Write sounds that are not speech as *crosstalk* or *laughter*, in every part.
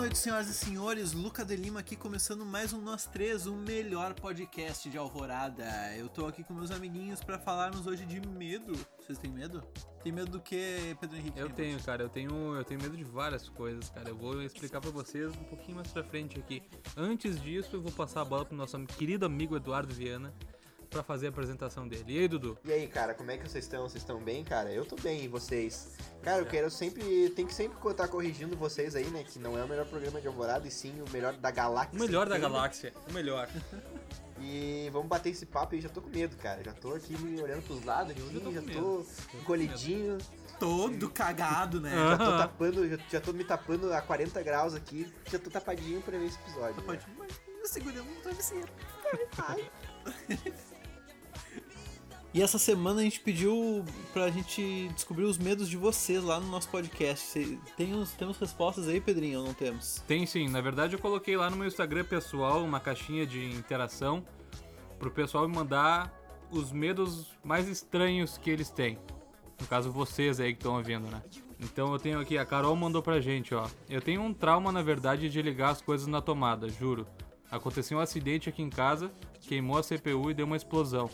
noite, senhoras e senhores. Luca de Lima aqui, começando mais um Nós Três, o melhor podcast de Alvorada. Eu tô aqui com meus amiguinhos pra falarmos hoje de medo. Vocês têm medo? Tem medo do que, Pedro Henrique? Eu tenho, cara. Eu tenho, eu tenho medo de várias coisas, cara. Eu vou explicar pra vocês um pouquinho mais pra frente aqui. Antes disso, eu vou passar a bola pro nosso querido amigo Eduardo Viana pra fazer a apresentação dele. E aí, Dudu? E aí, cara, como é que vocês estão? Vocês estão bem, cara? Eu tô bem, e vocês? Cara, eu quero sempre. Tem que sempre estar corrigindo vocês aí, né? Que não é o melhor programa de Alvorada, e sim o melhor da galáxia. O melhor da inteira. galáxia. O melhor. E vamos bater esse papo aí, já tô com medo, cara. Já tô aqui me olhando pros lados aqui, Eu já tô já encolhidinho, Todo cagado, né? Já tô tapando, já, já tô me tapando a 40 graus aqui, já tô tapadinho pra ver esse episódio. Tá né? pode- mas segurando no travesseiro. Ai. *laughs* E essa semana a gente pediu pra gente descobrir os medos de vocês lá no nosso podcast. Tem uns, temos respostas aí, Pedrinho, ou não temos? Tem sim. Na verdade, eu coloquei lá no meu Instagram pessoal uma caixinha de interação pro pessoal me mandar os medos mais estranhos que eles têm. No caso, vocês aí que estão ouvindo, né? Então eu tenho aqui, a Carol mandou pra gente, ó. Eu tenho um trauma, na verdade, de ligar as coisas na tomada, juro. Aconteceu um acidente aqui em casa, queimou a CPU e deu uma explosão.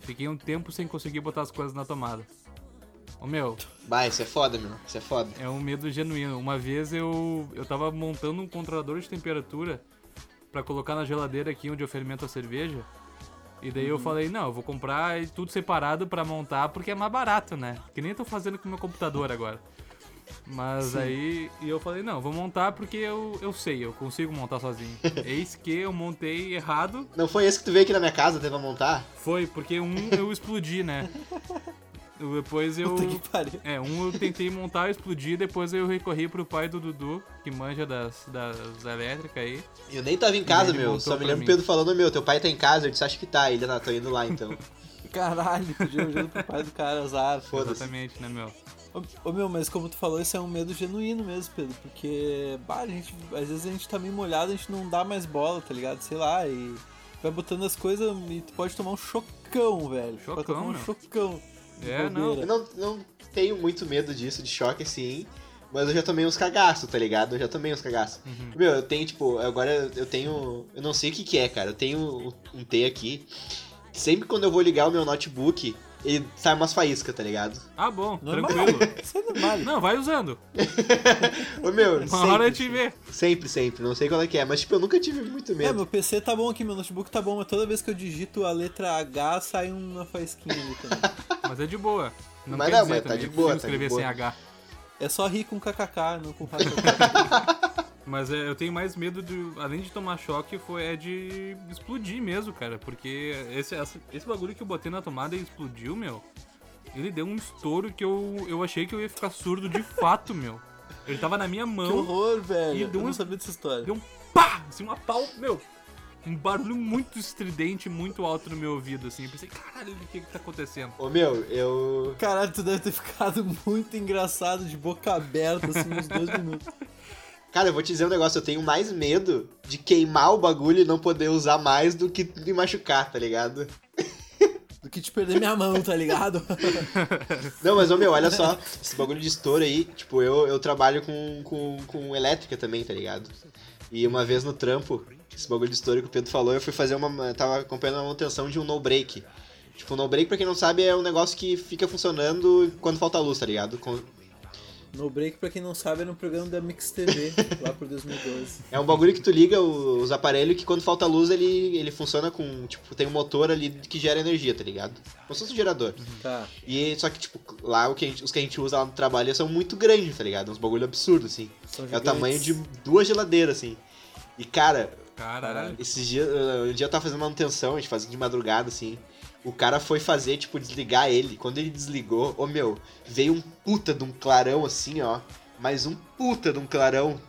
Fiquei um tempo sem conseguir botar as coisas na tomada. Ô meu, Vai, isso é foda, meu. Isso é foda. é um medo genuíno. Uma vez eu, eu tava montando um controlador de temperatura pra colocar na geladeira aqui onde eu fermento a cerveja. E daí eu falei, não, eu vou comprar tudo separado pra montar porque é mais barato, né? Que nem eu tô fazendo com o meu computador agora. Mas aí e eu falei, não, vou montar porque eu, eu sei, eu consigo montar sozinho. *laughs* Eis que eu montei errado. Não foi esse que tu veio aqui na minha casa, teve a montar? Foi porque um eu explodi, né? *laughs* Depois eu. Puta que pariu. É, um eu tentei montar, explodir, depois eu recorri pro pai do Dudu, que manja das, das elétricas aí. Eu nem tava em casa, meu. Só me lembro o Pedro falando, meu, teu pai tá em casa. Eu disse, acho que tá. Ele, tá, tô indo lá então. *laughs* Caralho, pediu ajuda pro pai do cara, azar. Foda-se. Exatamente, né, meu? Ô, meu, mas como tu falou, isso é um medo genuíno mesmo, Pedro, porque, bah, a gente, às vezes a gente tá meio molhado, a gente não dá mais bola, tá ligado? Sei lá, e vai botando as coisas e tu pode tomar um chocão, velho. pode Chocão, tomar um meu. chocão. É, não. Eu não, não tenho muito medo disso, de choque assim. Mas eu já tomei uns cagaços, tá ligado? Eu já tomei uns cagaços. Uhum. Meu, eu tenho, tipo, agora eu tenho. Eu não sei o que, que é, cara. Eu tenho um T aqui. Sempre quando eu vou ligar o meu notebook, ele sai umas faíscas, tá ligado? Ah, bom, Normal. tranquilo. *laughs* Isso é normal. Não, vai usando. *laughs* Ô meu, Uma sempre, hora a gente vê. sempre, sempre. Não sei qual é que é, mas tipo, eu nunca tive muito É, medo. meu PC tá bom aqui, meu notebook tá bom, mas toda vez que eu digito a letra H, sai uma faísquinha ali também. *laughs* Mas é de boa. Não Mas quer não, dizer mas tá de eu boa, tá de escrever boa. sem H. É só rir com kkk, não com kkk. Mas é, eu tenho mais medo de, além de tomar choque, foi é de explodir mesmo, cara. Porque esse, essa- esse bagulho que eu botei na tomada e explodiu, meu. Ele deu um estouro que eu, eu achei que eu ia ficar surdo de fato, meu. Ele tava na minha que mão, horror, velho. E Eu deu não um- sabia dessa história. deu um pá! Assim, uma pau, meu. Um barulho muito estridente, muito alto no meu ouvido, assim. Eu pensei, caralho, o que que tá acontecendo? Ô meu, eu. Caralho, tu deve ter ficado *laughs* muito engraçado de boca aberta, assim, uns dois minutos. Cara, eu vou te dizer um negócio, eu tenho mais medo de queimar o bagulho e não poder usar mais do que me machucar, tá ligado? *laughs* Do que te perder minha mão, tá ligado? *laughs* Não, mas, ô meu, olha só, esse bagulho de estouro aí, tipo, eu, eu trabalho com, com, com elétrica também, tá ligado? E uma vez no trampo, esse bagulho de estouro que o Pedro falou, eu fui fazer uma. eu Tava acompanhando uma manutenção de um no-break. Tipo, o no-break, pra quem não sabe, é um negócio que fica funcionando quando falta luz, tá ligado? No Break, pra quem não sabe, era um programa da Mix TV, *laughs* lá por 2012. É um bagulho que tu liga os aparelhos que quando falta luz ele, ele funciona com. Tipo, tem um motor ali que gera energia, tá ligado? Como se fosse um gerador. Tá. E só que, tipo, lá o que a gente- os que a gente usa lá no trabalho são muito grandes, tá ligado? Uns bagulho absurdo, assim. São É o tamanho de duas geladeiras, assim. E, cara, Caralho. esses dias. Um dia eu tava fazendo manutenção, a gente fazia de madrugada, assim. O cara foi fazer, tipo, desligar ele. Quando ele desligou, ô meu, veio um puta de um clarão assim, ó. Mais um puta de um clarão.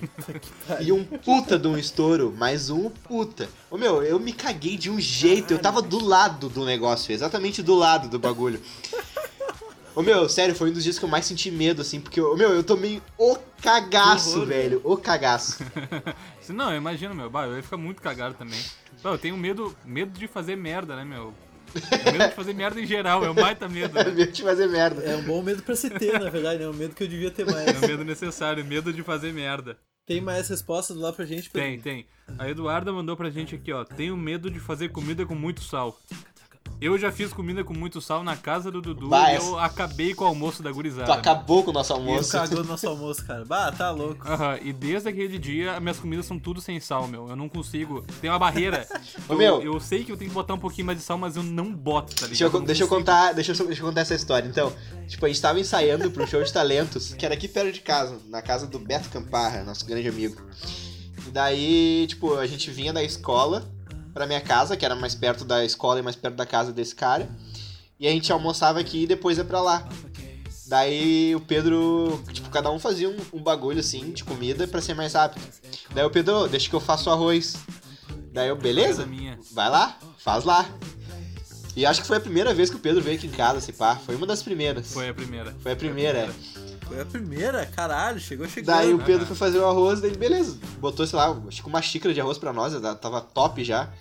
*laughs* e um puta de um estouro. Mais um puta. Ô meu, eu me caguei de um jeito. Eu tava do lado do negócio, exatamente do lado do bagulho. Ô meu, sério, foi um dos dias que eu mais senti medo, assim, porque, ô meu, eu tomei o cagaço, horror, velho. O cagaço. *laughs* Se- Não, eu imagino, meu. Bah, eu ia ficar muito cagado também. Bah, eu tenho medo, medo de fazer merda, né, meu? medo de fazer merda em geral, é um baita medo, né? *laughs* medo de fazer merda. É um bom medo pra se ter, na verdade, é um medo que eu devia ter mais. É um medo necessário, medo de fazer merda. Tem mais respostas lá pra gente? Pedro? Tem, tem. A Eduarda mandou pra gente aqui, ó. Tenho medo de fazer comida com muito sal. Eu já fiz comida com muito sal na casa do Dudu Bah, e essa- eu acabei com o almoço da Tu gurizada. acabou com o nosso E almoço. cagou no *laughs* nosso almoço, cara. Bah, tá louco. Aham, e desde aquele dia, minhas comidas são tudo sem sal, meu. Eu não consigo. Tem uma barreira. Ô, eu, meu. eu sei que eu tenho que botar um pouquinho mais de sal, mas eu não boto, tá ligado? Deixa eu, não deixa eu contar, deixa eu, deixa eu contar essa história. Então, tipo, a gente tava ensaiando pro show de talentos, que era aqui perto de casa, na casa do Beto Camparra, nosso grande amigo. E daí, tipo, a gente vinha da escola pra minha casa, que era mais perto da escola e mais perto da casa desse cara. E a gente almoçava aqui e depois ia pra lá. Daí o Pedro, tipo, cada um fazia um, um bagulho assim de comida pra ser mais rápido. Daí o Pedro, "Ô, deixa que eu faço o arroz. Daí eu, beleza? Vai lá, faz lá. E acho que foi a primeira vez que o Pedro veio aqui em casa, se pá. Foi uma das primeiras. Foi a primeira. Foi a primeira, é. Foi a primeira, caralho, chegou chegando. Daí o Pedro foi fazer o arroz, daí beleza. Botou, sei lá, acho que uma xícara de arroz pra nós, já tava top já.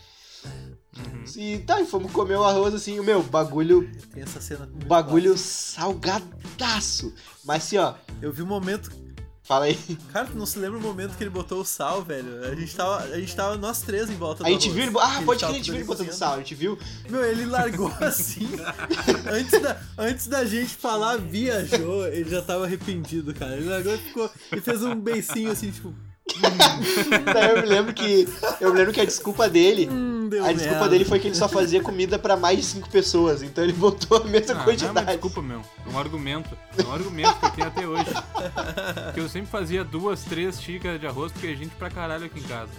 Uhum. E tá, e fomos comer o arroz assim, o meu, bagulho, Tem essa cena. bagulho salgadaço. Mas assim, ó, Eu vi um momento. Fala aí. Cara, tu não se lembra o momento que ele botou o sal, velho? A gente tava, a gente tava nós três em volta A do gente arroz. viu ele. Ah, pode crer, a gente viu ele botando sal, a gente viu. Meu, ele largou *laughs* assim. antes, da, antes da gente falar, viajou, ele já tava arrependido, cara. Ele largou e ficou. E fez um beicinho assim, tipo. Daí eu me lembro que. Eu me lembro que a desculpa dele. Hum, A desculpa merda. dele foi que ele só fazia comida pra mais de cinco pessoas. Então ele botou a mesma Ah, não é quantidade. uma desculpa, meu. É um argumento. É um argumento que eu tenho até hoje. Que eu sempre fazia duas, três xícaras de arroz, porque a gente pra caralho aqui em casa.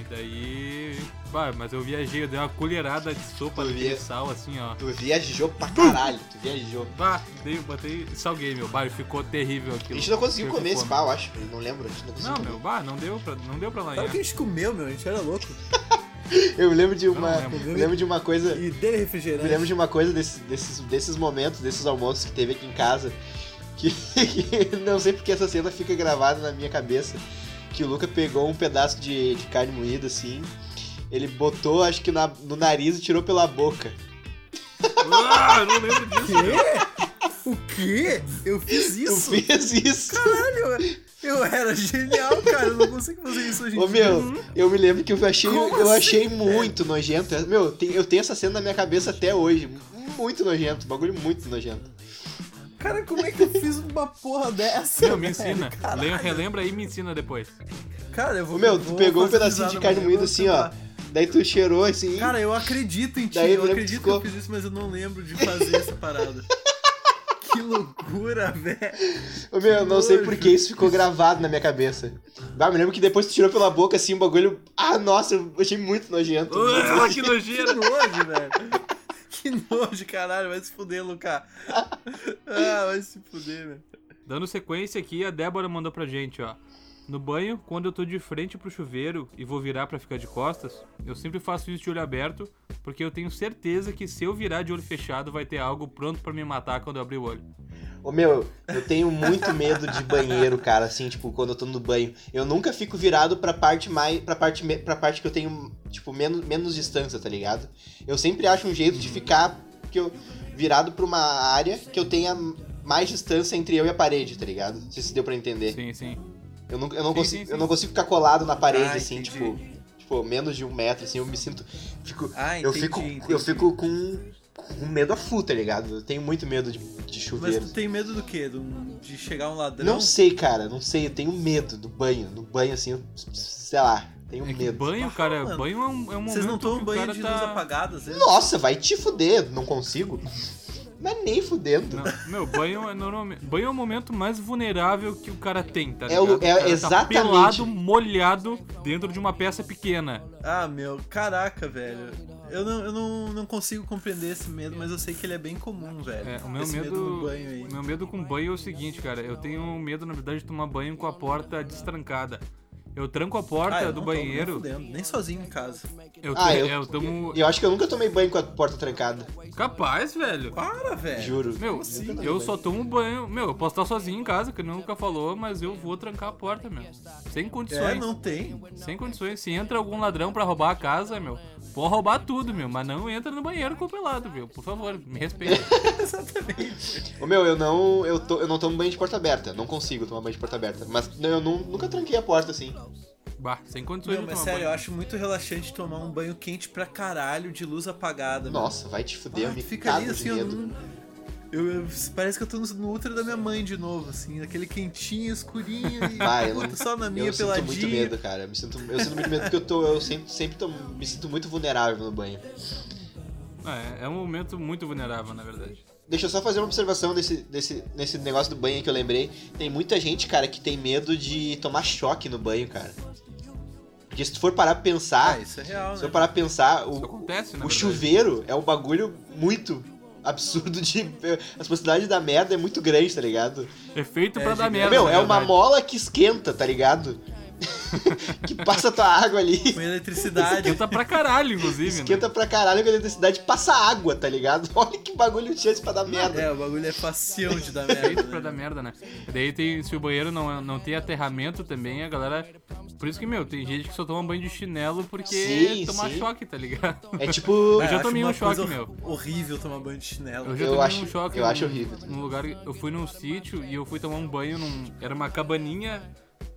E daí. Bah, mas eu viajei, eu dei uma colherada de sopa Tu daquele via- sal, assim, ó. Tu viajou pra caralho, tu viajou. Bah, dei, botei, salguei, meu. Bah, ficou terrível A aquilo. gente não conseguiu comer esse pau, acho. Eu não lembro, a gente não conseguiu Não, comer. meu, bah, não deu pra, não deu pra Sabe o que a gente comeu, meu? A gente era louco. *laughs* Eu me lembro de uma. lembro. Eu lembro de uma coisa. E dele refrigerante. me lembro de uma coisa desse- desses, desses momentos, desses almoços que teve aqui em casa. Que, *laughs* que não sei porque essa cena fica gravada na minha cabeça. Que o Luca pegou um pedaço de, de carne moída assim. Ele botou, acho que na- no nariz e tirou pela boca. Ah, eu não lembro disso. Quê? O quê? Eu fiz isso? fez isso? Caralho, eu era genial, cara. Eu não consigo fazer isso hoje em Ô dia. meu, eu me lembro que eu achei, Como eu assim, achei muito nojento. Meu, tem- eu tenho essa cena na minha cabeça até hoje. Muito nojento, bagulho muito nojento. Cara, como é que eu fiz uma porra dessa? Meu, me ensina. Caralho. Le- Relembra aí e me ensina depois. Cara, eu vou. Ô meu, tu vou pegou um pedacinho de carne moída assim, ó. Daí tu cheirou assim. Cara, eu acredito em ti. Daí eu que acredito ficou- que eu fiz isso, mas eu não lembro de fazer essa parada. *laughs* Que loucura, velho. Ô, meu, eu não sei nojo. porque isso ficou gravado na minha cabeça. Ah, me lembro que depois tu tirou pela boca assim um bagulho. Ah, nossa, eu achei muito nojento. Ah, que *laughs* Que nojeira. nojo, velho. Que nojo, caralho. Vai se fuder, Luca. Ah, vai se fuder, velho. Dando sequência aqui, a Débora mandou pra gente, ó. No banho, quando eu tô de frente pro chuveiro e vou virar pra ficar de costas, eu sempre faço isso de olho aberto, porque eu tenho certeza que se eu virar de olho fechado vai ter algo pronto pra me matar quando eu abrir o olho. Ô meu, eu tenho muito medo de banheiro, cara, assim, tipo, quando eu tô no banho. Eu nunca fico virado pra parte mais. pra parte, pra parte que eu tenho, tipo, menos, menos distância, tá ligado? Eu sempre acho um jeito de ficar que eu, virado pra uma área que eu tenha mais distância entre eu e a parede, tá ligado? Não sei se deu pra entender. Sim, sim. Eu não, eu, não Sim, consigo, sim, sim. eu não consigo ficar colado na parede, Ah, assim, entendi. tipo. Tipo, menos de um metro, assim, eu me sinto. Fico, Ah, eu entendi, fico. entendi. Eu fico com, com medo a fu, tá ligado? Eu tenho muito medo de, de Mas chuveiro. tu tem medo do quê? Do- de chegar um ladrão? Não sei, cara, não sei, eu tenho medo do banho. No banho, assim, eu, sei lá, tenho É medo. banho, cara, mano. banho é um, é um momento Vocês não tomam banho de tá... luz apagada, às vezes? Nossa, vai te fuder, não consigo. Mas nem fudendo. Não, meu, banho é normalmente. Banho é o momento mais vulnerável que o cara tem, tá É o- ligado? é cara exatamente. Tá pelado, molhado, dentro de uma peça pequena. Ah, meu, caraca, velho. Eu não, eu não, não consigo compreender esse medo, mas eu sei que ele é bem comum, velho. É, o meu esse medo. no banho aí. O meu medo com banho é o seguinte, cara. Eu tenho medo, na verdade, de tomar banho com a porta destrancada. Eu tranco a porta Ah, eu do não banheiro. fudendo, nem sozinho em casa. Eu, Ah, eu- eu tomo. Eu acho que eu nunca tomei banho com a porta trancada. Capaz, velho. Para, velho. Juro. Meu, assim? Eu só tomo banho. Meu, eu posso estar sozinho em casa, que nunca falou, mas eu vou trancar a porta, meu. Sem condições. É, não tem. Sem condições. Se entra algum ladrão pra roubar a casa, meu, pode roubar tudo, meu, mas não entra no banheiro com o pelado, meu. Por favor, me respeita. *laughs* Ô meu, eu não. Eu, tô, eu não tomo banho de porta aberta. Não consigo tomar banho de porta aberta. Mas não, eu nu- nunca tranquei a porta assim. Bah, sem condições de mas sério, eu banho. acho muito relaxante tomar um banho quente pra caralho de luz apagada. meu. Nossa, vai te fuder, eu Ah, me fica ali assim, eu, não- eu, eu- parece que eu tô no, no útero da minha mãe de novo, assim, aquele quentinho, escurinho e *laughs* Vai, eu puta, não- só na minha Eu sinto peladinha. muito medo, cara. Eu, me sinto, eu sinto muito medo porque eu, tô, eu sempre, sempre tô- me sinto muito vulnerável no banho. É, é um momento muito vulnerável, na verdade. Deixa eu só fazer uma observação desse, desse, nesse negócio do banho que eu lembrei. Tem muita gente, cara, que tem medo de tomar choque no banho, cara. Porque se tu for parar pra pensar, Ah, isso é real, se né? for parar pra pensar, Isso o, acontece, o chuveiro é um bagulho muito absurdo de. As possibilidades da merda é muito grande, tá ligado? É feito É pra dar gigante. merda. Meu, é uma mola que esquenta, tá ligado? *laughs* que passa tua água ali. Com eletricidade. Esquenta pra caralho, inclusive. Esquenta né? pra caralho com a eletricidade passa água, tá ligado? *laughs* Olha que bagulho tinha pra dar merda. É, o bagulho é facião de dar Feito merda. pra né? dar merda, né? Daí tem, se o banheiro não, não tem aterramento também, a galera. Por isso que, meu, tem gente que só toma banho de chinelo porque Sim, tomar sim. choque, tá ligado? É tipo. Eu já acho tomei um choque, meu. Horrível tomar banho de chinelo. Eu já Eu tomei acho- um choque. eu num- acho horrível. Num lugar. Eu fui num sítio e eu fui tomar um banho num. Era uma cabaninha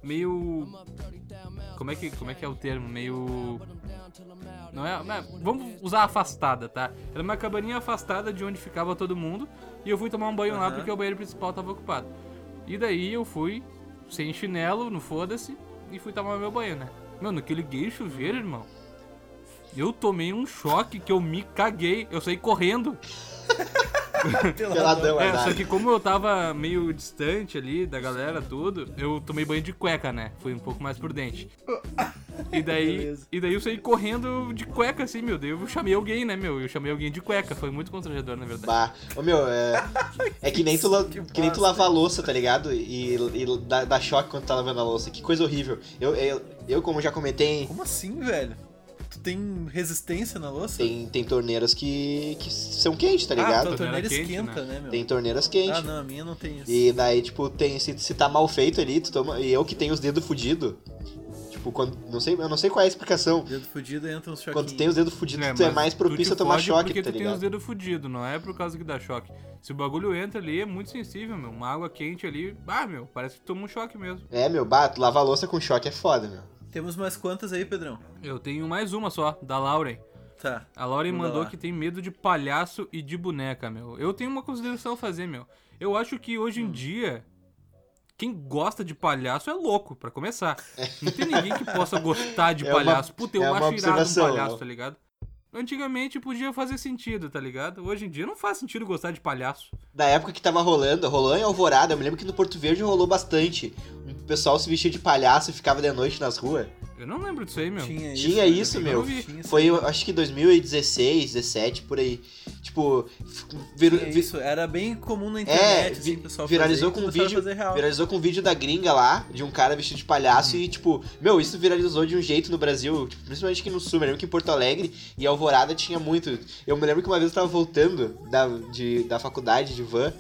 meio. Como é que, como é, que é o termo? Meio. Não é, é- Vamos usar afastada, tá? Era uma cabaninha afastada de onde ficava todo mundo. E eu fui tomar um banho lá Aham. porque o banheiro principal tava ocupado. E daí eu fui, sem chinelo, no foda-se, e fui tomar meu banho, né? Mano, liguei o chuveiro, irmão. Eu tomei um choque que eu me caguei. Eu saí correndo. *laughs* *laughs* Peladão, É, só que como eu tava meio distante ali da galera, tudo, eu tomei banho de cueca, né? Fui um pouco mais prudente. E daí, Beleza. e daí eu saí correndo de cueca, assim, meu Deus. Eu chamei alguém, né, meu? Eu chamei alguém de cueca. Foi muito constrangedor, na verdade. Bah. Ô meu, é. É que nem tu, Que que nem tu lavar a louça, tá ligado? E, e dá, dá choque quando tá lavando a louça. Que coisa horrível. Eu, eu, eu como já comentei, Como assim, velho? Tem resistência na louça? tem, tem torneiras que, que são quentes, tá Ah, ligado? tua torneira Torneira quente, esquenta, né, meu? Tem torneiras quentes. Ah, não, a minha não tem isso. E daí, tipo, tem, se, se tá mal feito ali, tu toma. E eu que tenho os dedos fudidos. Tipo, quando. Não sei, eu não sei qual é a explicação. Dedo fudido entra uns choquinhos. Quando tu tem os dedos fudidos, tu é mais propício a tomar choque, porque tá tu tem os dedos fudidos, não é por causa que dá choque. Se o bagulho entra ali, é muito sensível, meu. Uma água quente ali, ah, meu, parece que toma um choque mesmo. É, meu, bato, lavar a louça com choque é foda, meu. Temos mais quantas aí, Pedrão? Eu tenho mais uma só, da Lauren. Tá. A Lauren mandou lá. que tem medo de palhaço e de boneca, meu. Eu tenho uma consideração a fazer, meu. Eu acho que hoje Hum. em dia, quem gosta de palhaço é louco, pra começar. Não tem ninguém que possa gostar de É uma- palhaço. Puta, eu é uma acho irado um palhaço, ó. tá ligado? Antigamente podia fazer sentido, tá ligado? Hoje em dia não faz sentido gostar de palhaço. Da época que tava rolando, rolou em Alvorada, eu me lembro que no Porto Verde rolou bastante. O pessoal se vestia de palhaço e ficava de noite nas ruas. Eu não lembro disso aí, meu. Tinha isso. Tinha isso, eu meu. Tinha isso. Foi, eu acho que 2016, 17, por aí. Tipo, vir- isso. Era bem comum na é, internet, vi- assim, o pessoal viralizou fazer, com um vídeo, viralizou com um vídeo da gringa lá, de um cara vestido de palhaço e tipo, meu, isso viralizou de um jeito no Brasil, tipo, principalmente aqui no sul, eu lembro que em Porto Alegre e Alvorada tinha muito. Eu me lembro que uma vez eu tava voltando da, de, da faculdade de van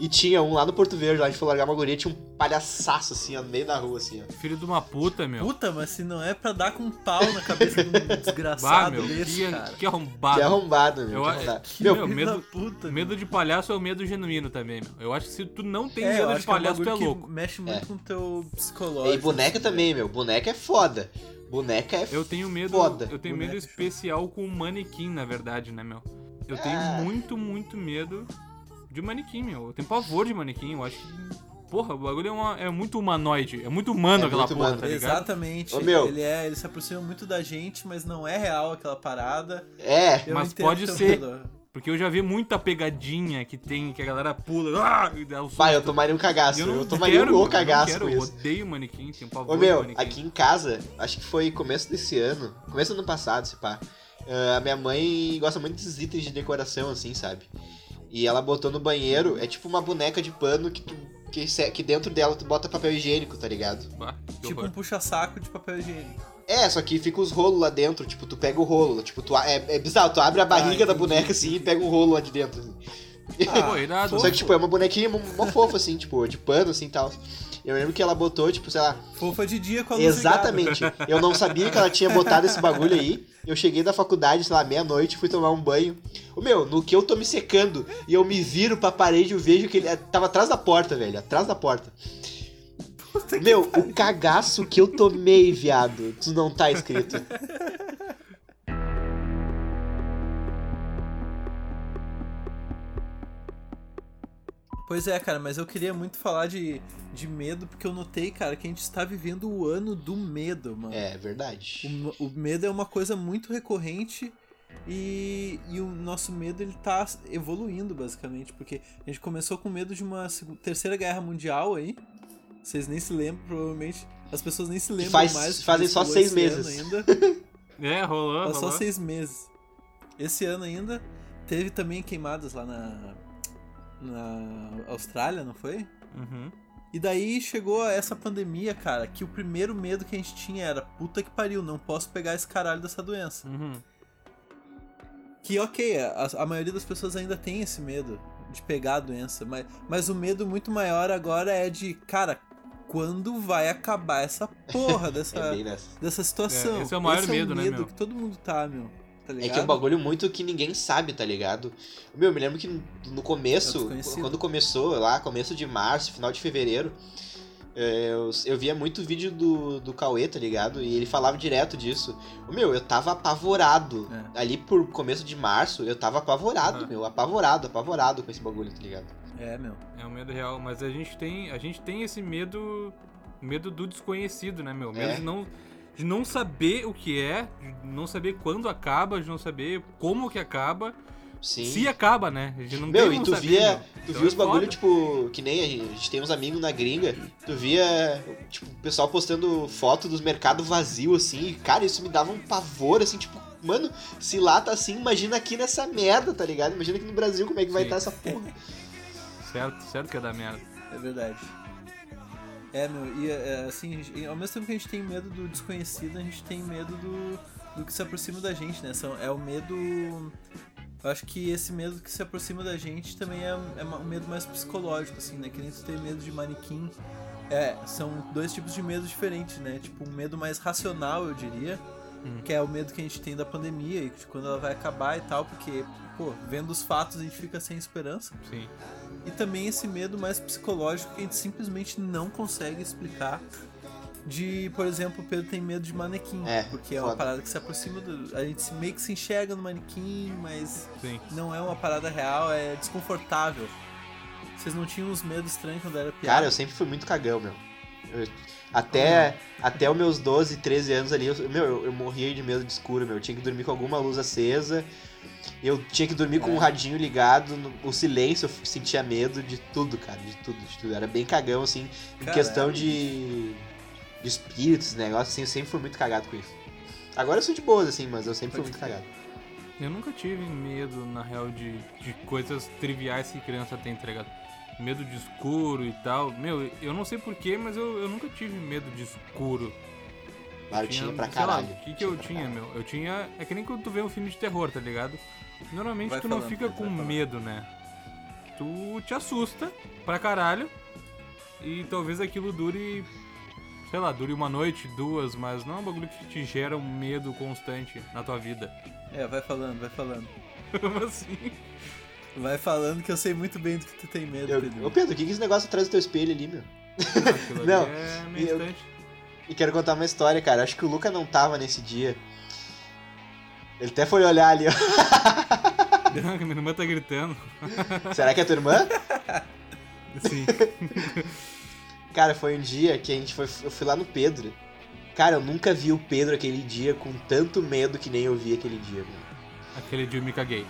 e tinha um lá no Porto Verde, lá a gente foi largar uma guria, tinha um palhaçaço assim, ó, no meio da rua assim, ó. Filho de uma puta, meu. Puta, mas se não é pra dar com um pau na cabeça de um Bah, *laughs* desgraçado meu. desse, Que, cara. que arrombado. Que arrombado, meu. Eu que Meu, meu, medo- da puta, Medo de palhaço é o medo genuíno também, meu. Eu acho que se tu não tem é, medo de é um palhaço, tu é louco. que mexe muito É. com o teu psicológico. e boneca assim, também, meu. Boneca é foda. Boneca é Eu tenho medo. Foda. Eu tenho Boneco medo é show. especial com manequim, na verdade, né, meu? Eu tenho Ah. muito, muito medo de manequim, meu. Eu tenho pavor de manequim. Eu acho que. Porra, o bagulho é, uma- é muito humanoide. É muito humano É aquela muito porra, humano. tá ligado? Exatamente. Ô, meu. Ele, é, ele se aproxima muito da gente, mas não é real aquela parada. É. Eu Mas pode ser. Porque eu já vi muita pegadinha que tem, que a galera pula. Ah, e dá um Pai, eu tomaria um cagaço. Eu, eu tomaria quero, um cagaço eu não com quero, isso. Eu odeio manequim, tenho pavor Ô meu, aqui em casa, acho que foi começo desse ano, começo do ano passado, se pá. ah, a minha mãe gosta muito desses itens de decoração, assim, sabe? E ela botou no banheiro, é tipo uma boneca de pano que tu. Que, se- que dentro dela tu bota papel higiênico, tá ligado? Tipo um puxa-saco de papel higiênico. É, só que fica os rolos lá dentro, tipo, tu pega o rolo, tipo, tu, é, é bizarro, tu abre a barriga da entendi, boneca assim e pega um rolo lá de dentro. assim. Irado. Só que, tipo, é uma bonequinha mó mó fofa, assim, tipo, de pano, assim, e tal. Eu lembro que ela botou, tipo, sei lá, Fofa de dia com a luz ligada. Exatamente. Eu não sabia que ela tinha botado esse bagulho aí. Eu cheguei da faculdade, sei lá, meia-noite, fui tomar um banho. Ô, meu, no que eu tô me secando e eu me viro pra parede, eu vejo que ele é, tava atrás da porta, velho. Atrás da porta. Meu, o cagaço que eu tomei, viado. Tu não tá escrito. *laughs* Pois é, cara, mas eu queria muito falar de, de medo, porque eu notei, cara, que a gente está vivendo o ano do medo, mano. É, verdade. O, o medo é uma coisa muito recorrente e, e o nosso medo ele tá evoluindo, basicamente, porque a gente começou com medo de uma terceira guerra mundial aí. Vocês nem se lembram, provavelmente. As pessoas nem se lembram Faz- mais. fazem só seis meses. Ainda. *laughs* É, rolou, Faz só rolou. seis meses. Esse ano ainda teve também queimadas lá na, na Austrália, não foi? Uhum. E daí chegou essa pandemia, cara, que o primeiro medo que a gente tinha era puta que pariu, não posso pegar esse caralho dessa doença. Uhum. Que ok, a, a maioria das pessoas ainda tem esse medo de pegar a doença, mas, mas o medo muito maior agora é de, cara, quando vai acabar essa porra dessa, *laughs* É dessa situação? É, esse é o maior medo, né, medo meu? que todo mundo tá, meu. Tá É ligado? que é um bagulho muito que ninguém sabe, tá ligado? Meu, eu me lembro que no- É começo, quando começou lá, começo de março, final de fevereiro, é, eu, eu via muito vídeo do, do Cauê, tá ligado? E ele falava direto disso. Meu, eu tava apavorado. É. Ali por começo de março, eu tava apavorado, Ah. meu. Apavorado, apavorado com esse bagulho, tá ligado? É, meu. É um medo real, mas a gente tem, a gente tem esse medo, medo do desconhecido, né, meu? Medo É. de não de não saber o que é, de não saber quando acaba, de não saber como que acaba, Sim. se acaba, né? A gente não Meu, tem e tu saber, via, tu Então via os é bagulho, foda. tipo, que nem a gente, a gente tem uns amigos na gringa, tu via, tipo, o pessoal postando foto dos mercados vazios, assim, e, cara, isso me dava um pavor, assim, tipo, mano, se lá tá assim, imagina aqui nessa merda, tá ligado? Imagina aqui no Brasil como é que vai Sim. estar essa porra. *laughs* Certo, certo que é da merda. É verdade. É, meu, e é, assim, e ao mesmo tempo que a gente tem medo do desconhecido, a gente tem medo do, do que se aproxima da gente, né? São, é o medo. Eu acho que esse medo que se aproxima da gente também é, é um medo mais psicológico, assim, né? Que nem tu ter medo de manequim. É, são dois tipos de medo diferentes, né? Tipo, um medo mais racional, eu diria, Hum. que é o medo que a gente tem da pandemia e de quando ela vai acabar e tal, porque, pô, vendo os fatos a gente fica sem esperança. Sim. E também esse medo mais psicológico que a gente simplesmente não consegue explicar. De, por exemplo, o Pedro tem medo de manequim. É, porque é uma parada que se aproxima do. A gente meio que se enxerga no manequim, mas Sim. não é uma parada real, é desconfortável. Vocês não tinham uns medos estranhos quando era piada? Cara, eu sempre fui muito cagão, meu. Eu- até, até os meus 12, 13 anos ali, eu, meu, eu, eu morria de medo de escuro, meu. Eu tinha que dormir com alguma luz acesa. Eu tinha que dormir com É. o radinho ligado, no- o silêncio, eu sentia medo de tudo, cara, de tudo, de tudo. Era bem cagão, assim, em Caralho. questão de, de espíritos, negócio assim, eu sempre fui muito cagado com isso. Agora eu sou de boas, assim, mas eu sempre fui Pode muito cagado. Eu nunca tive medo, na real, de, de coisas triviais que criança tem, tá ligado? Medo de escuro e tal. Meu, eu não sei porquê, mas eu, eu nunca tive medo de escuro. Claro, tinha pra sei lá, caralho. O que, que eu tinha, meu? Eu tinha. É que nem quando tu vê um filme de terror, tá ligado? Normalmente Vai tu não falando, fica vai com falando. medo, né? Tu te assusta pra caralho. E talvez aquilo dure. Sei lá, dure uma noite, duas, mas não é um bagulho que te gera um medo constante na tua vida. É, vai falando, vai falando. *laughs* Como assim? Vai falando que eu sei muito bem do que tu tem medo, Eu, Pedro. ô Pedro, o que que esse negócio atrás do teu espelho ali, meu? Aquilo *laughs* Não, ali é meio eu- instante. E quero contar uma história, cara. Acho que o Luca não tava nesse dia. Ele até foi olhar ali, ó. *laughs* Não, minha irmã tá gritando. *laughs* Será que é tua irmã? Sim. *laughs* Cara, foi um dia que a gente foi. Eu fui lá no Pedro. Cara, eu nunca vi o Pedro aquele dia com tanto medo que nem eu vi aquele dia, meu. Aquele dia eu me caguei.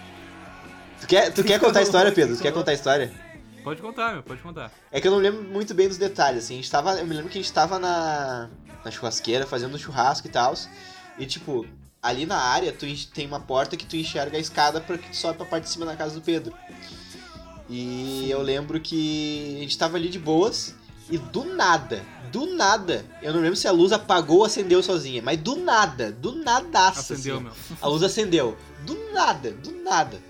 Tu quer, tu quer contar a história, Pedro? Tu quer contar a história? Pode contar, meu, pode contar. É que eu não lembro muito bem dos detalhes, assim. A gente tava, eu me lembro que a gente tava na, na churrasqueira fazendo churrasco e tal. E, tipo, ali na área tu tem uma porta que tu enxerga a escada pra que tu sobe pra parte de cima da casa do Pedro. E eu lembro que a gente tava ali de boas e do nada, do nada, eu não lembro se a luz apagou ou acendeu sozinha, mas do nada, do nadaço. Acendeu, assim, meu. a luz acendeu. Do nada, do nada.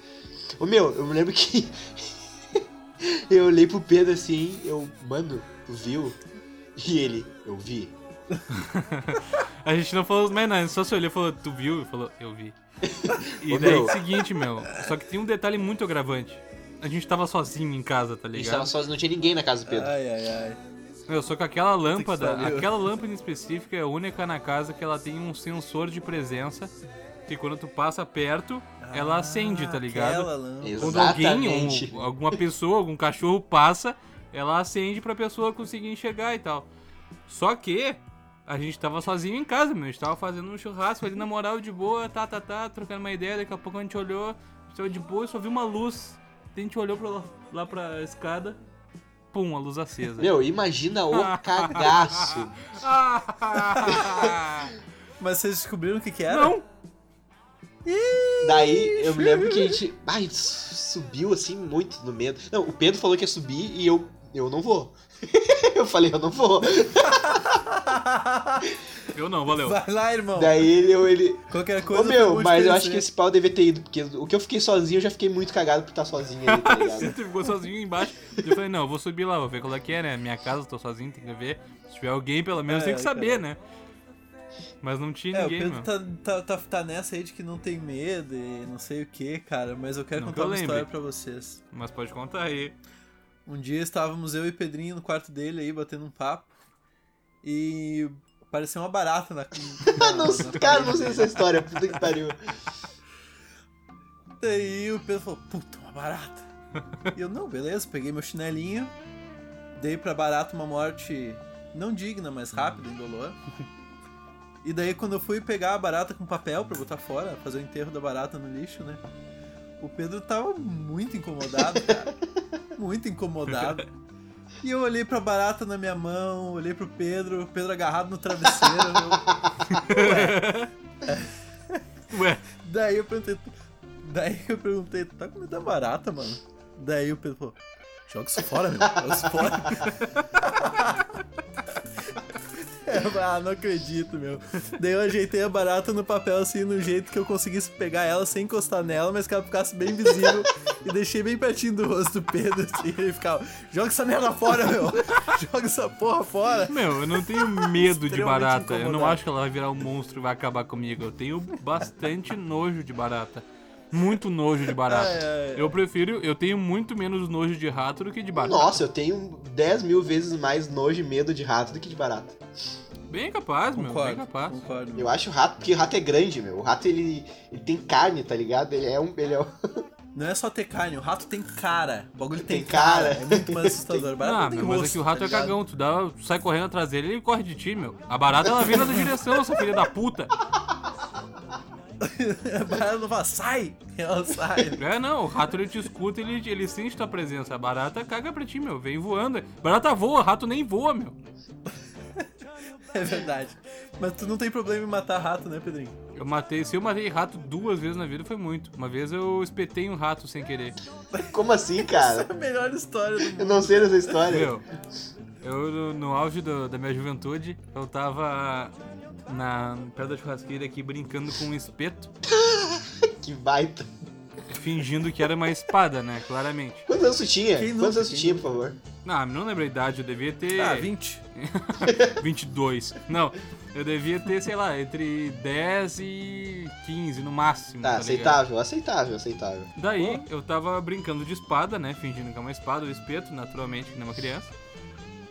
Ô meu, eu me lembro que. *laughs* eu olhei pro Pedro assim, eu, mano, tu viu? E ele, eu vi. *laughs* A gente não falou mais nada, só se olhou e falou, tu viu? E falou, eu vi. *laughs* E Ô, daí, meu. o seguinte, meu, só que tem um detalhe muito agravante. A gente tava sozinho em casa, tá A gente ligado? tava sozinho, não tinha ninguém na casa do Pedro. Ai, ai, ai. Meu, só que aquela lâmpada, aquela lâmpada em específica é a única na casa que ela tem um sensor de presença que quando tu passa perto, ela acende, tá ligado? Aquela lâmpada. Exato. Quando alguém, Exatamente. um- alguma pessoa, algum cachorro passa, ela acende pra pessoa conseguir enxergar e tal. Só que a gente tava sozinho em casa, meu. A gente tava fazendo um churrasco ali na moral de boa, tá, tá, tá, trocando uma ideia. Daqui a pouco a gente olhou, a gente tava de boa e só viu uma luz. A gente olhou pra lá, lá pra escada, pum, a luz acesa. Meu, imagina o *laughs* cagaço. *laughs* Mas vocês descobriram o que que era? Não! Daí eu me lembro que a gente. *laughs* A gente subiu assim muito no medo. Não, o Pedro falou que ia subir e eu. Eu não vou. eu falei, eu não vou. *laughs* Eu não, valeu. Vai lá, irmão. Daí ele. Eu, ele Qualquer coisa. Ô meu, mas eu acho que se- esse pau devia ter ido, porque o que eu fiquei sozinho, eu já fiquei muito cagado por estar sozinho ali, tá *laughs* ligado? Você ficou sozinho embaixo. Eu falei, não, eu vou subir lá, vou ver qual é que é, né? Minha casa, eu tô sozinho, tem que ver. Se tiver alguém, pelo menos É, tem que saber, cara. né? Mas não tinha É, o ninguém, Pedro meu. tá, tá, tá, tá nessa aí de que não tem medo e não sei o que, cara. Mas eu quero Não contar que eu uma lembre. história pra vocês. Mas pode contar aí. Um dia estávamos eu e Pedrinho no quarto dele aí, batendo um papo. E apareceu uma barata na. *laughs* na, não, na cara, não sei essa história, puta que pariu. Daí o Pedro falou, puta, uma barata. *laughs* e eu, não, beleza, peguei meu chinelinho, dei pra barata uma morte não digna, mas rápida, indolor. *laughs* E daí quando eu fui pegar a barata com papel pra botar fora, fazer o enterro da barata no lixo, né? O Pedro tava muito incomodado, cara. Muito incomodado. E eu olhei pra barata na minha mão, olhei pro Pedro, o Pedro agarrado no travesseiro. *laughs* eu, Ué, Daí eu perguntei. Daí eu perguntei, tu tá com medo da barata, mano? Daí o Pedro falou, joga isso fora, meu. Joga isso fora. *laughs* *laughs* Ah, não acredito, meu. Daí eu ajeitei a barata no papel assim, no jeito que eu conseguisse pegar ela sem encostar nela, mas que ela ficasse bem visível. e deixei bem pertinho do rosto do Pedro, assim, ele ficava, joga essa merda fora, meu. Joga essa porra fora. meu, eu não tenho medo de barata. Eu não incomodado. acho que ela vai virar um monstro e vai acabar comigo. Eu tenho bastante nojo de barata. Muito nojo de barata. *laughs* Ai, ai, ai. Eu prefiro, eu tenho muito menos nojo de rato do que de barata. Nossa, eu tenho 10 mil vezes mais nojo e medo de rato do que de barata. Bem capaz, meu, bem Concordo, capaz. concordo. Eu acho o rato, porque o rato é grande, meu. O rato, ele, ele tem carne, tá ligado? Ele é um... Ele é um... *laughs* Não é só ter carne, o rato tem cara. O bagulho tem, Tem cara. cara. É muito mais assustador. Barata *laughs* Ah, não tem meu, mas é rosto, que o rato tá é cagão. Tu, dá, sai correndo atrás dele ele corre de ti, meu. A barata ela vem na tua direção, essa filha da puta. *laughs* A barata não fala, sai! Ela sai. É, não, o rato ele te escuta ele, ele sente tua presença. A barata caga pra ti, meu. Vem voando. Barata voa, rato nem voa, meu. *laughs* É verdade. Mas tu não tem problema em matar rato, né, Pedrinho? Eu matei, se eu matei rato duas vezes na vida foi muito. Uma vez eu espetei um rato sem querer. Como assim, *laughs* cara? É a melhor história do mundo. Eu não sei dessa história. Meu, eu no, auge do- da minha juventude, eu tava na perto da churrasqueira aqui brincando com um espeto, *laughs* Que baita. fingindo que era uma espada, né? Claramente. Quantos anos tu tinha? Quem Quantos anos tu tinha, por favor? Não, não lembro a idade, eu devia ter. Ah, 20. 22. *laughs* Não, eu devia ter, sei lá, entre 10 e 15 no máximo. Tá, ligado? aceitável, aceitável, aceitável. Daí eu tava brincando de espada, né? Fingindo que é uma espada, o espeto, naturalmente, que nem uma criança.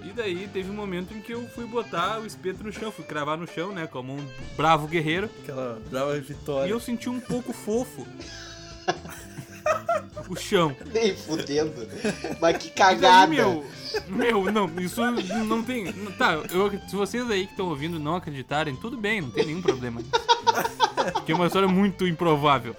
E daí teve um momento em que eu fui botar o espeto no chão, fui cravar no chão, né? Como um bravo guerreiro. Aquela brava E vitória. eu senti um pouco fofo. o chão. Nem fudendo. Mas que E daí, cagada. meu, meu, não, isso não tem. Tá, eu, se vocês aí que estão ouvindo não acreditarem, tudo bem, não tem nenhum problema. Porque é uma história muito improvável.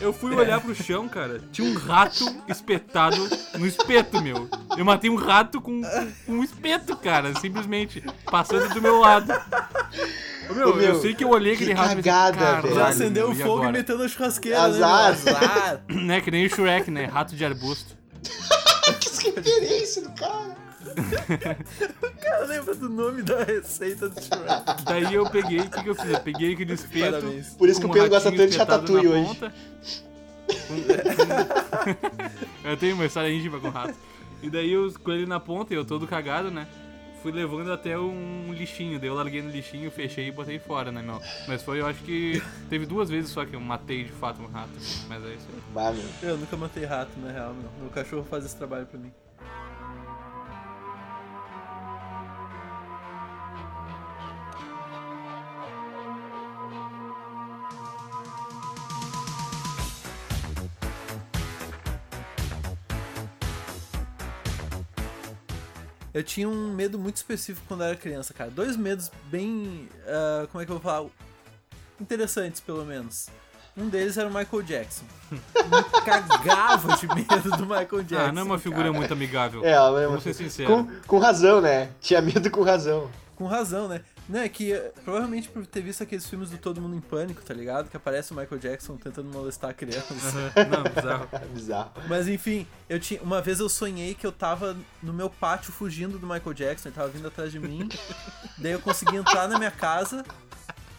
Eu fui olhar pro chão, cara, tinha um rato espetado no espeto, meu. Eu matei um rato com, com um espeto, cara, simplesmente, passando do meu lado. Ô, Meu, Ô, meu, eu sei que eu olhei aquele que rato e cagada, "Caralho, velho." Já acendeu o fogo e agora?" meteu na churrasqueira, Azar. né? Azar. *laughs* Né, que nem o Shrek, né? Rato de arbusto. *laughs* Que referência do cara. Cara, lembra do nome da receita do Shrek. Daí eu peguei, o que, que eu fiz? Eu peguei aquele espeto. Parabéns. Por isso que o Pedro um gosta tanto de espetado Ratatouille na hoje. ponta. *laughs* Eu tenho uma história íntima com rato. E daí eu com ele na ponta, e eu todo cagado, né? fui levando até um lixinho. Daí eu larguei no lixinho, fechei e botei fora, né, meu? Mas foi, eu acho que teve duas vezes só que eu matei de fato um rato. Mas é isso aí. Bah, meu. Eu nunca matei rato, na real, meu. Meu cachorro faz esse trabalho pra mim. Eu tinha um medo muito específico quando eu era criança, cara. Dois medos bem. ah, como é que eu vou falar? Interessantes, pelo menos. Um deles era o Michael Jackson. Me cagava de medo do Michael Jackson. Ah, não é uma figura cara. muito amigável. É, ela Vamos ser mesmo. sinceros. Com, com razão, né? Tinha medo com razão. Com razão, né? Não, é que eh, provavelmente por ter visto aqueles filmes do Todo Mundo em Pânico, tá ligado? Que aparece o Michael Jackson tentando molestar a criança. Não, bizarro. *laughs* Bizarro. Mas enfim, eu tinha. Uma vez eu sonhei que eu tava no meu pátio fugindo do Michael Jackson, ele tava vindo atrás de mim. *laughs* Daí eu consegui entrar na minha casa.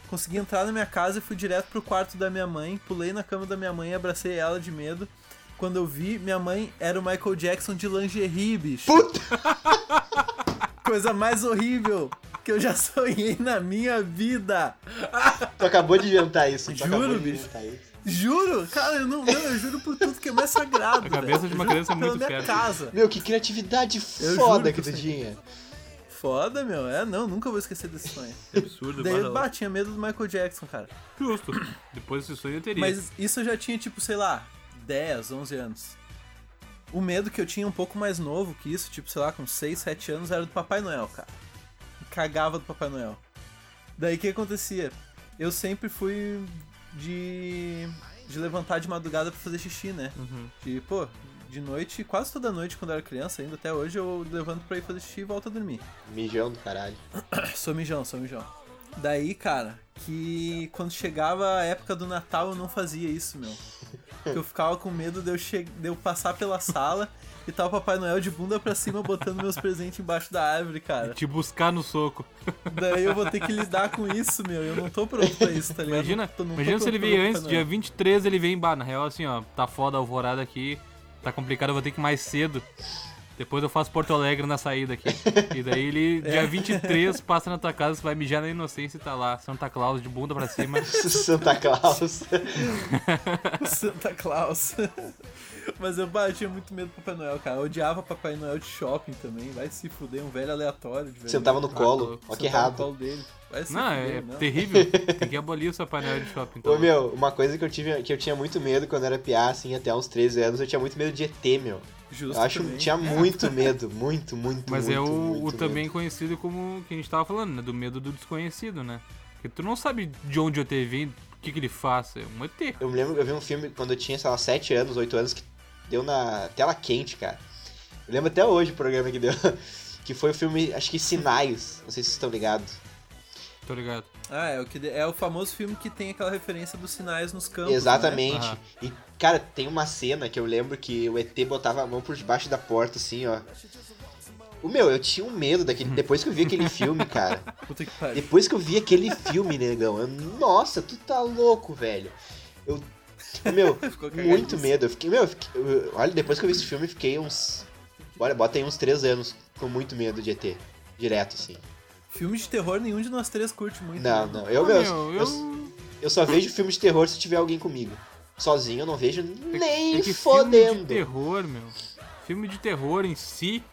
Consegui entrar na minha casa e fui direto pro quarto da minha mãe. Pulei na cama da minha mãe e abracei ela de medo. Quando eu vi, minha mãe era o Michael Jackson de lingerie, bicho. Puta! Coisa mais horrível que eu já *laughs* sonhei na minha vida. Tu acabou de inventar isso. Tu Juro, bicho. isso. Juro, cara, eu não, não, eu juro por tudo que é mais sagrado. A cabeça velho. de uma criança é muito minha casa. Meu, que criatividade Eu foda que tu tinha. Foda, meu. É, não, nunca vou esquecer desse sonho. Absurdo. Daí bah, tinha medo do Michael Jackson, cara. Justo. Depois desse sonho eu teria. Mas isso eu já tinha, tipo, sei lá, 10, 11 anos. O medo que eu tinha um pouco mais novo que isso, tipo, sei lá, com 6, 7 anos, era do Papai Noel, cara. Cagava do Papai Noel. Daí o que acontecia? Eu sempre fui de. de levantar de madrugada pra fazer xixi, né? Uhum. De, pô, de noite, quase toda noite quando eu era criança, ainda até hoje, eu levanto pra ir fazer xixi e volto a dormir. Mijão do caralho. *coughs* Sou mijão, sou mijão. Daí, cara, que quando chegava a época do Natal eu não fazia isso, meu. *laughs* Eu ficava com medo de eu, che... de eu passar pela sala e tá o Papai Noel de bunda pra cima botando meus presentes embaixo da árvore, cara. Te buscar no soco. Daí eu vou ter que lidar com isso, meu. Eu não tô pronto pra isso, tá ligado? Imagina, tô- não tô imagina se ele Papai antes, dia 23 ele vem, bah, na real assim, ó, tá foda a alvorada aqui, tá complicado, eu vou ter que ir mais cedo. Depois eu faço Porto Alegre na saída aqui. E daí ele, É. dia 23, passa na tua casa, você vai mijar na inocência e tá lá, Santa Claus de bunda pra cima. *laughs* Santa Claus. *laughs* Santa Claus. Mas eu bah, eu tinha muito medo do Papai Noel, cara. Eu odiava Papai Noel de shopping também. Vai se fuder, um velho aleatório de. Sentava no colo. louco. Ó que no errado. colo dele. Vai se Não, fuder, é não. terrível. *laughs* Tem que abolir o seu painel de shopping. Então. Ô meu, uma coisa que eu tive, que eu tinha muito medo quando era piá, assim, até uns 13 anos, eu tinha muito medo de ET, meu. Justo Eu acho que também. tinha *laughs* muito medo, muito, muito, Mas muito, é o, muito o medo. também conhecido como que a gente tava falando, né? Do medo do desconhecido, né? Porque tu não sabe de onde o ET vem, o que, que ele faz. É um ET. Eu me lembro que eu vi um filme quando eu tinha, sei lá, 7 anos, 8 anos, que deu na tela quente, cara. Eu lembro até hoje o programa que deu. *laughs* Que foi o filme, acho que Sinais. Não sei se vocês estão ligados. Tô ligado. Ah, é o, que é o famoso filme que tem aquela referência dos sinais nos campos. Exatamente. Aham. E, cara, tem uma cena que eu lembro que o ET botava a mão por debaixo da porta, assim, ó. O meu, eu tinha um medo daquele. *laughs* Depois que eu vi aquele *laughs* filme, cara. Né? Puta que pariu. Depois que eu vi aquele filme, negão, eu, nossa, tu tá louco, velho. Eu. *laughs* Meu, muito medo. Eu fiquei, meu, eu fiquei- eu- olha, depois que eu vi esse filme, fiquei uns. Olha, bota aí uns três anos com muito medo de ET. Direto, assim. Filme de terror nenhum de nós três curte muito. Não, né? não. Eu, Ah, meu, meu, eu, eu- eu só vejo filme de terror se tiver alguém comigo. Sozinho eu não vejo nem é que Filme de fodendo. terror, meu. Filme de terror em si,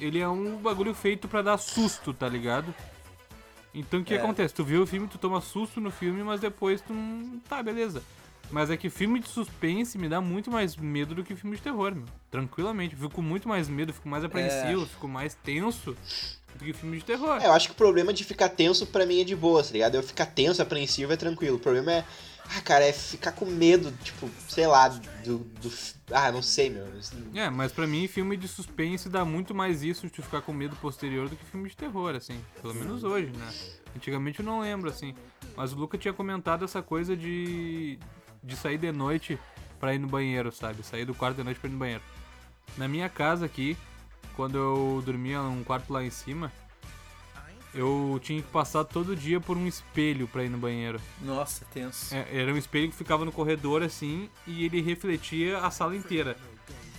ele é um bagulho feito pra dar susto, tá ligado? Então o que É. acontece? Tu vê o filme, tu toma susto no filme, mas depois tu não. Tá, beleza. Mas é que filme de suspense me dá muito mais medo do que filme de terror, meu. Tranquilamente. Fico com muito mais medo, fico mais apreensivo, fico mais tenso do que filme de terror. É, eu acho que o problema de ficar tenso pra mim é de boa, tá ligado? Eu ficar tenso, apreensivo é tranquilo. O problema é. Ah, cara, é ficar com medo, tipo, sei lá, do. do ah, não sei, meu. É, mas pra mim, filme de suspense dá muito mais isso de ficar com medo posterior do que filme de terror, assim. Pelo menos hoje, né? Antigamente eu não lembro, assim. Mas o Luca tinha comentado essa coisa de. De sair de noite pra ir no banheiro, sabe? Sair do quarto de noite pra ir no banheiro. Na minha casa aqui, quando eu dormia num quarto lá em cima, eu tinha que passar todo dia por um espelho pra ir no banheiro. Nossa, tenso. É, era um espelho que ficava no corredor assim e ele refletia a sala inteira.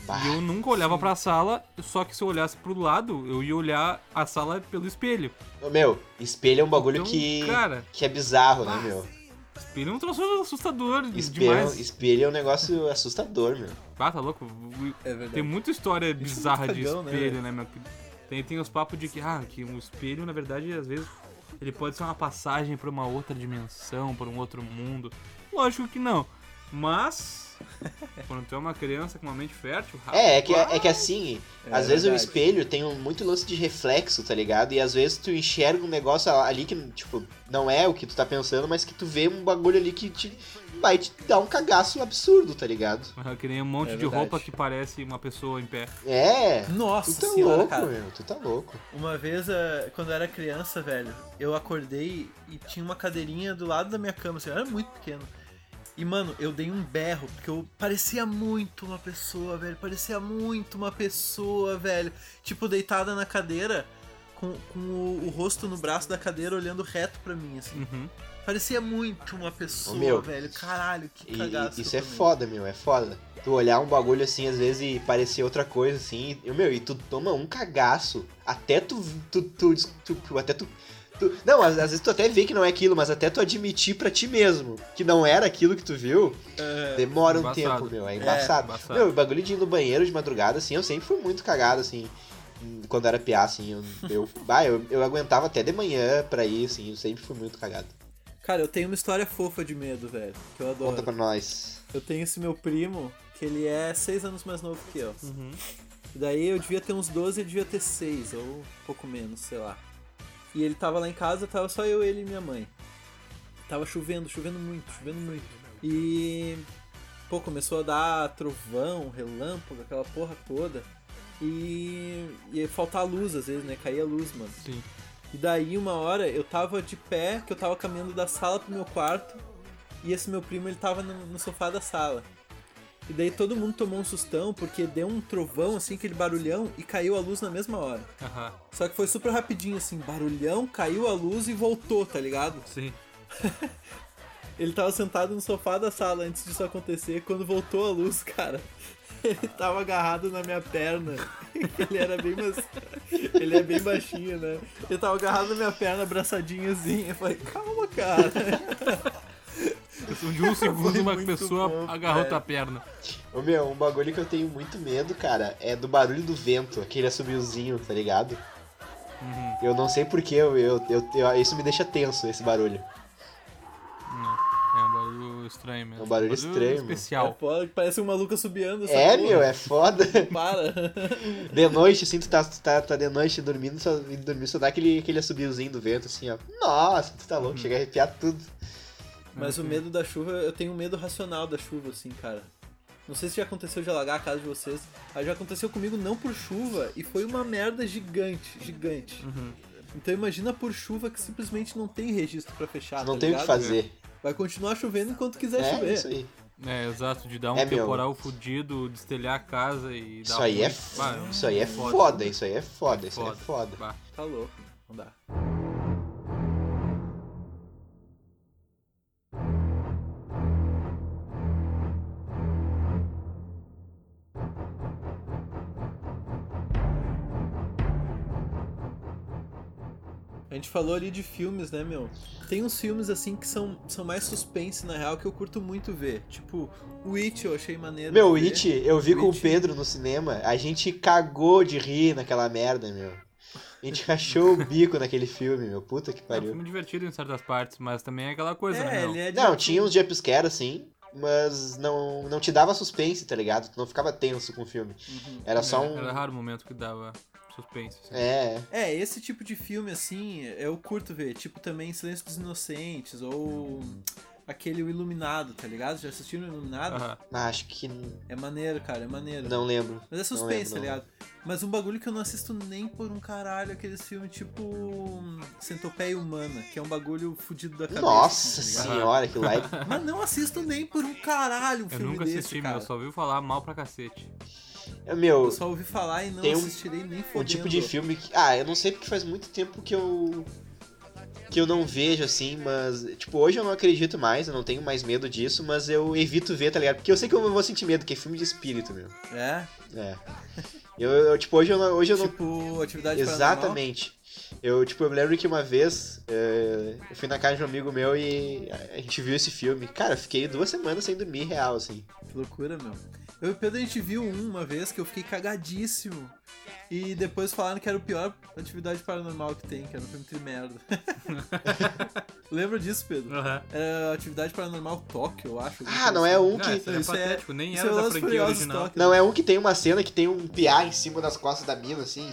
Bah, E eu nunca olhava pra sala, só que se eu olhasse pro lado, eu ia olhar a sala pelo espelho. Meu, espelho é um bagulho Então, que, cara- que é bizarro, né, meu? Espelho é um troço assustador Espelho, demais. espelho é um negócio assustador, meu. Ah, tá louco? É verdade. Tem muita história bizarra de cagão, né, espelho, né, meu? Tem, tem os papos de que, ah, que um espelho, na verdade, às vezes, ele pode ser uma passagem pra uma outra dimensão, pra um outro mundo. Lógico que não. Mas, *laughs* quando tu é uma criança com uma mente fértil, É, é que, é que assim, É às vezes o verdade. espelho tem um, muito lance de reflexo, tá ligado? E às vezes tu enxerga um negócio ali que, tipo, não é o que tu tá pensando, mas que tu vê um bagulho ali que te, vai te dar um cagaço absurdo, tá ligado? ah, *laughs* Que nem um monte É de roupa que parece uma pessoa em pé. É. Nossa Tu tá senhora, louco, cara. meu. Tu tá louco. Uma vez, eh, quando eu era criança, velho, eu acordei e tinha uma cadeirinha do lado da minha cama, assim, eu era muito pequeno. E, mano, eu dei um berro, porque eu parecia muito uma pessoa, velho. Parecia muito uma pessoa, velho. Tipo, deitada na cadeira, com, com o, o rosto no braço da cadeira, olhando reto pra mim, assim. Uhum. Parecia muito uma pessoa, meu, velho. Caralho, que E, cagaço. e isso é foda, meu. É foda. Tu olhar um bagulho assim, às vezes, e parecer outra coisa, assim. E, meu, e tu toma um cagaço. Até tu. tu, tu, tu- tu- até tu. Tu- não, às, às vezes tu até vê que não é aquilo, mas até tu admitir pra ti mesmo que não era aquilo que tu viu, É, demora um embaçado. tempo, meu. É embaçado. embaçado. Meu, o bagulho de ir no banheiro de madrugada, assim, eu sempre fui muito cagado, assim. Quando era piá, assim, eu, eu, *laughs* bah, eu, eu aguentava até de manhã pra ir, assim, eu sempre fui muito cagado. Cara, eu tenho uma história fofa de medo, velho. Que eu adoro. Conta pra nós. Eu tenho esse meu primo, que ele é seis anos mais novo que eu. Uhum. E daí eu devia ter uns 12 e ele devia ter 6, ou um pouco menos, sei lá. E ele tava lá em casa, tava só eu, ele e minha mãe. Tava chovendo, chovendo muito, chovendo muito. E. Pô, começou a dar trovão, relâmpago, aquela porra toda. E. ia faltar luz às vezes, né? Caía luz, mano. Sim. E daí, uma hora, eu tava de pé, que eu tava caminhando da sala pro meu quarto, e esse meu primo, ele tava no, no sofá da sala. E daí todo mundo tomou um sustão, porque deu um trovão, assim, aquele barulhão, e caiu a luz na mesma hora. Aham. Só que foi super rapidinho, assim, barulhão, caiu a luz e voltou, tá ligado? Sim. *laughs* Ele tava sentado no sofá da sala antes disso acontecer, quando voltou a luz, cara. *laughs* Ele tava agarrado na minha perna. *laughs* Ele era bem mais... Ele é bem baixinho, né? Ele tava agarrado na minha perna, abraçadinho assim. Eu falei, calma, cara. De um segundo, uma pessoa fofo, agarrou velho. tua perna. Ô meu, um bagulho que eu tenho muito medo, cara, é do barulho do vento, aquele assobiozinho, tá ligado? Uhum. Eu não sei porquê, eu, eu, eu, eu- isso me deixa tenso, esse barulho. É um barulho estranho mesmo. É um barulho estranho, meu. É especial. foda, parece um maluco subiando. É, porra. meu, é foda. Para. *laughs* De noite, assim, tu tá, tu tá, tá de noite dormindo, só, indo dormir, só dá aquele, aquele assobiozinho do vento, assim, ó. Nossa, tu tá louco, chega a arrepiar tudo. Mas o medo da chuva, eu tenho um medo racional da chuva, assim, cara. Não sei se já aconteceu de alagar a casa de vocês, mas já aconteceu comigo não por chuva e foi uma merda gigante, gigante. Uhum. Então imagina por chuva que simplesmente não tem registro pra fechar. não tá tem o que fazer. Vai continuar chovendo enquanto quiser É, chover. isso aí. É, exato, de dar um É, meu. temporal fudido, destelhar a casa e dar Isso aí é, ruim. Bah, um isso aí é foda. foda, isso aí é foda, isso aí é Foda. foda. Bah. Tá louco, não dá. A gente falou ali de filmes, né, meu? Tem uns filmes assim que são, são mais suspense, na real, que eu curto muito ver. Tipo, o It eu achei maneiro. Meu, o. It, eu vi com o. Pedro no cinema, a gente cagou de rir naquela merda, meu. A gente rachou o bico naquele filme, meu. Puta que É um pariu. filme divertido em certas partes, mas também é aquela coisa, né? É, meu? ele é de Não, tinha uns jumpscare assim, mas não, não te dava suspense, tá ligado? Tu não ficava tenso com o filme. Uhum. Era só É, um. Era raro o momento que dava suspense. assim. É, É, esse tipo de filme, assim, eu curto ver. Tipo também Silêncio dos Inocentes ou aquele O Iluminado, tá ligado? Já assistiram o Iluminado? Mas acho que. É maneiro, cara, é maneiro. Não lembro. Mas é suspense, lembro, tá ligado? Mas um bagulho que eu não assisto nem por um caralho, aqueles filmes tipo Centopeia Humana, que é um bagulho fudido da cabeça. Nossa assim, tá senhora, que *laughs* lá. Mas não assisto nem por um caralho um Eu filme nunca desse, assisti, cara. meu, só ouvi falar mal pra cacete. É, Meu, Eu só ouvi falar e não Tem um- assistirei nem um fodendo. tipo de filme que. Ah, eu não sei porque faz muito tempo que eu. que eu não vejo, assim, mas. Tipo, hoje eu não acredito mais, eu não tenho mais medo disso, mas eu evito ver, tá ligado? Porque eu sei que eu vou sentir medo, que é filme de espírito, meu. É? É. Eu, eu, tipo, hoje eu não. Hoje eu não... Tipo, atividade Exatamente. Eu, tipo, eu me lembro que uma vez é, eu fui na casa de um amigo meu e a gente viu esse filme. Cara, eu fiquei duas semanas sem dormir real, assim. Que loucura, meu. Eu e o Pedro a gente viu um uma vez que eu fiquei cagadíssimo. E depois falaram que era o pior atividade paranormal que tem, que era um filme de merda. *laughs* Lembra disso, Pedro? Uhum. Era atividade paranormal Tóquio, eu acho. Ah, não é um que. Não, isso é Isso é- patético, nem isso era é da franquia original. Tóquio. Não, é um que tem uma cena que tem um piá em cima das costas da mina, assim.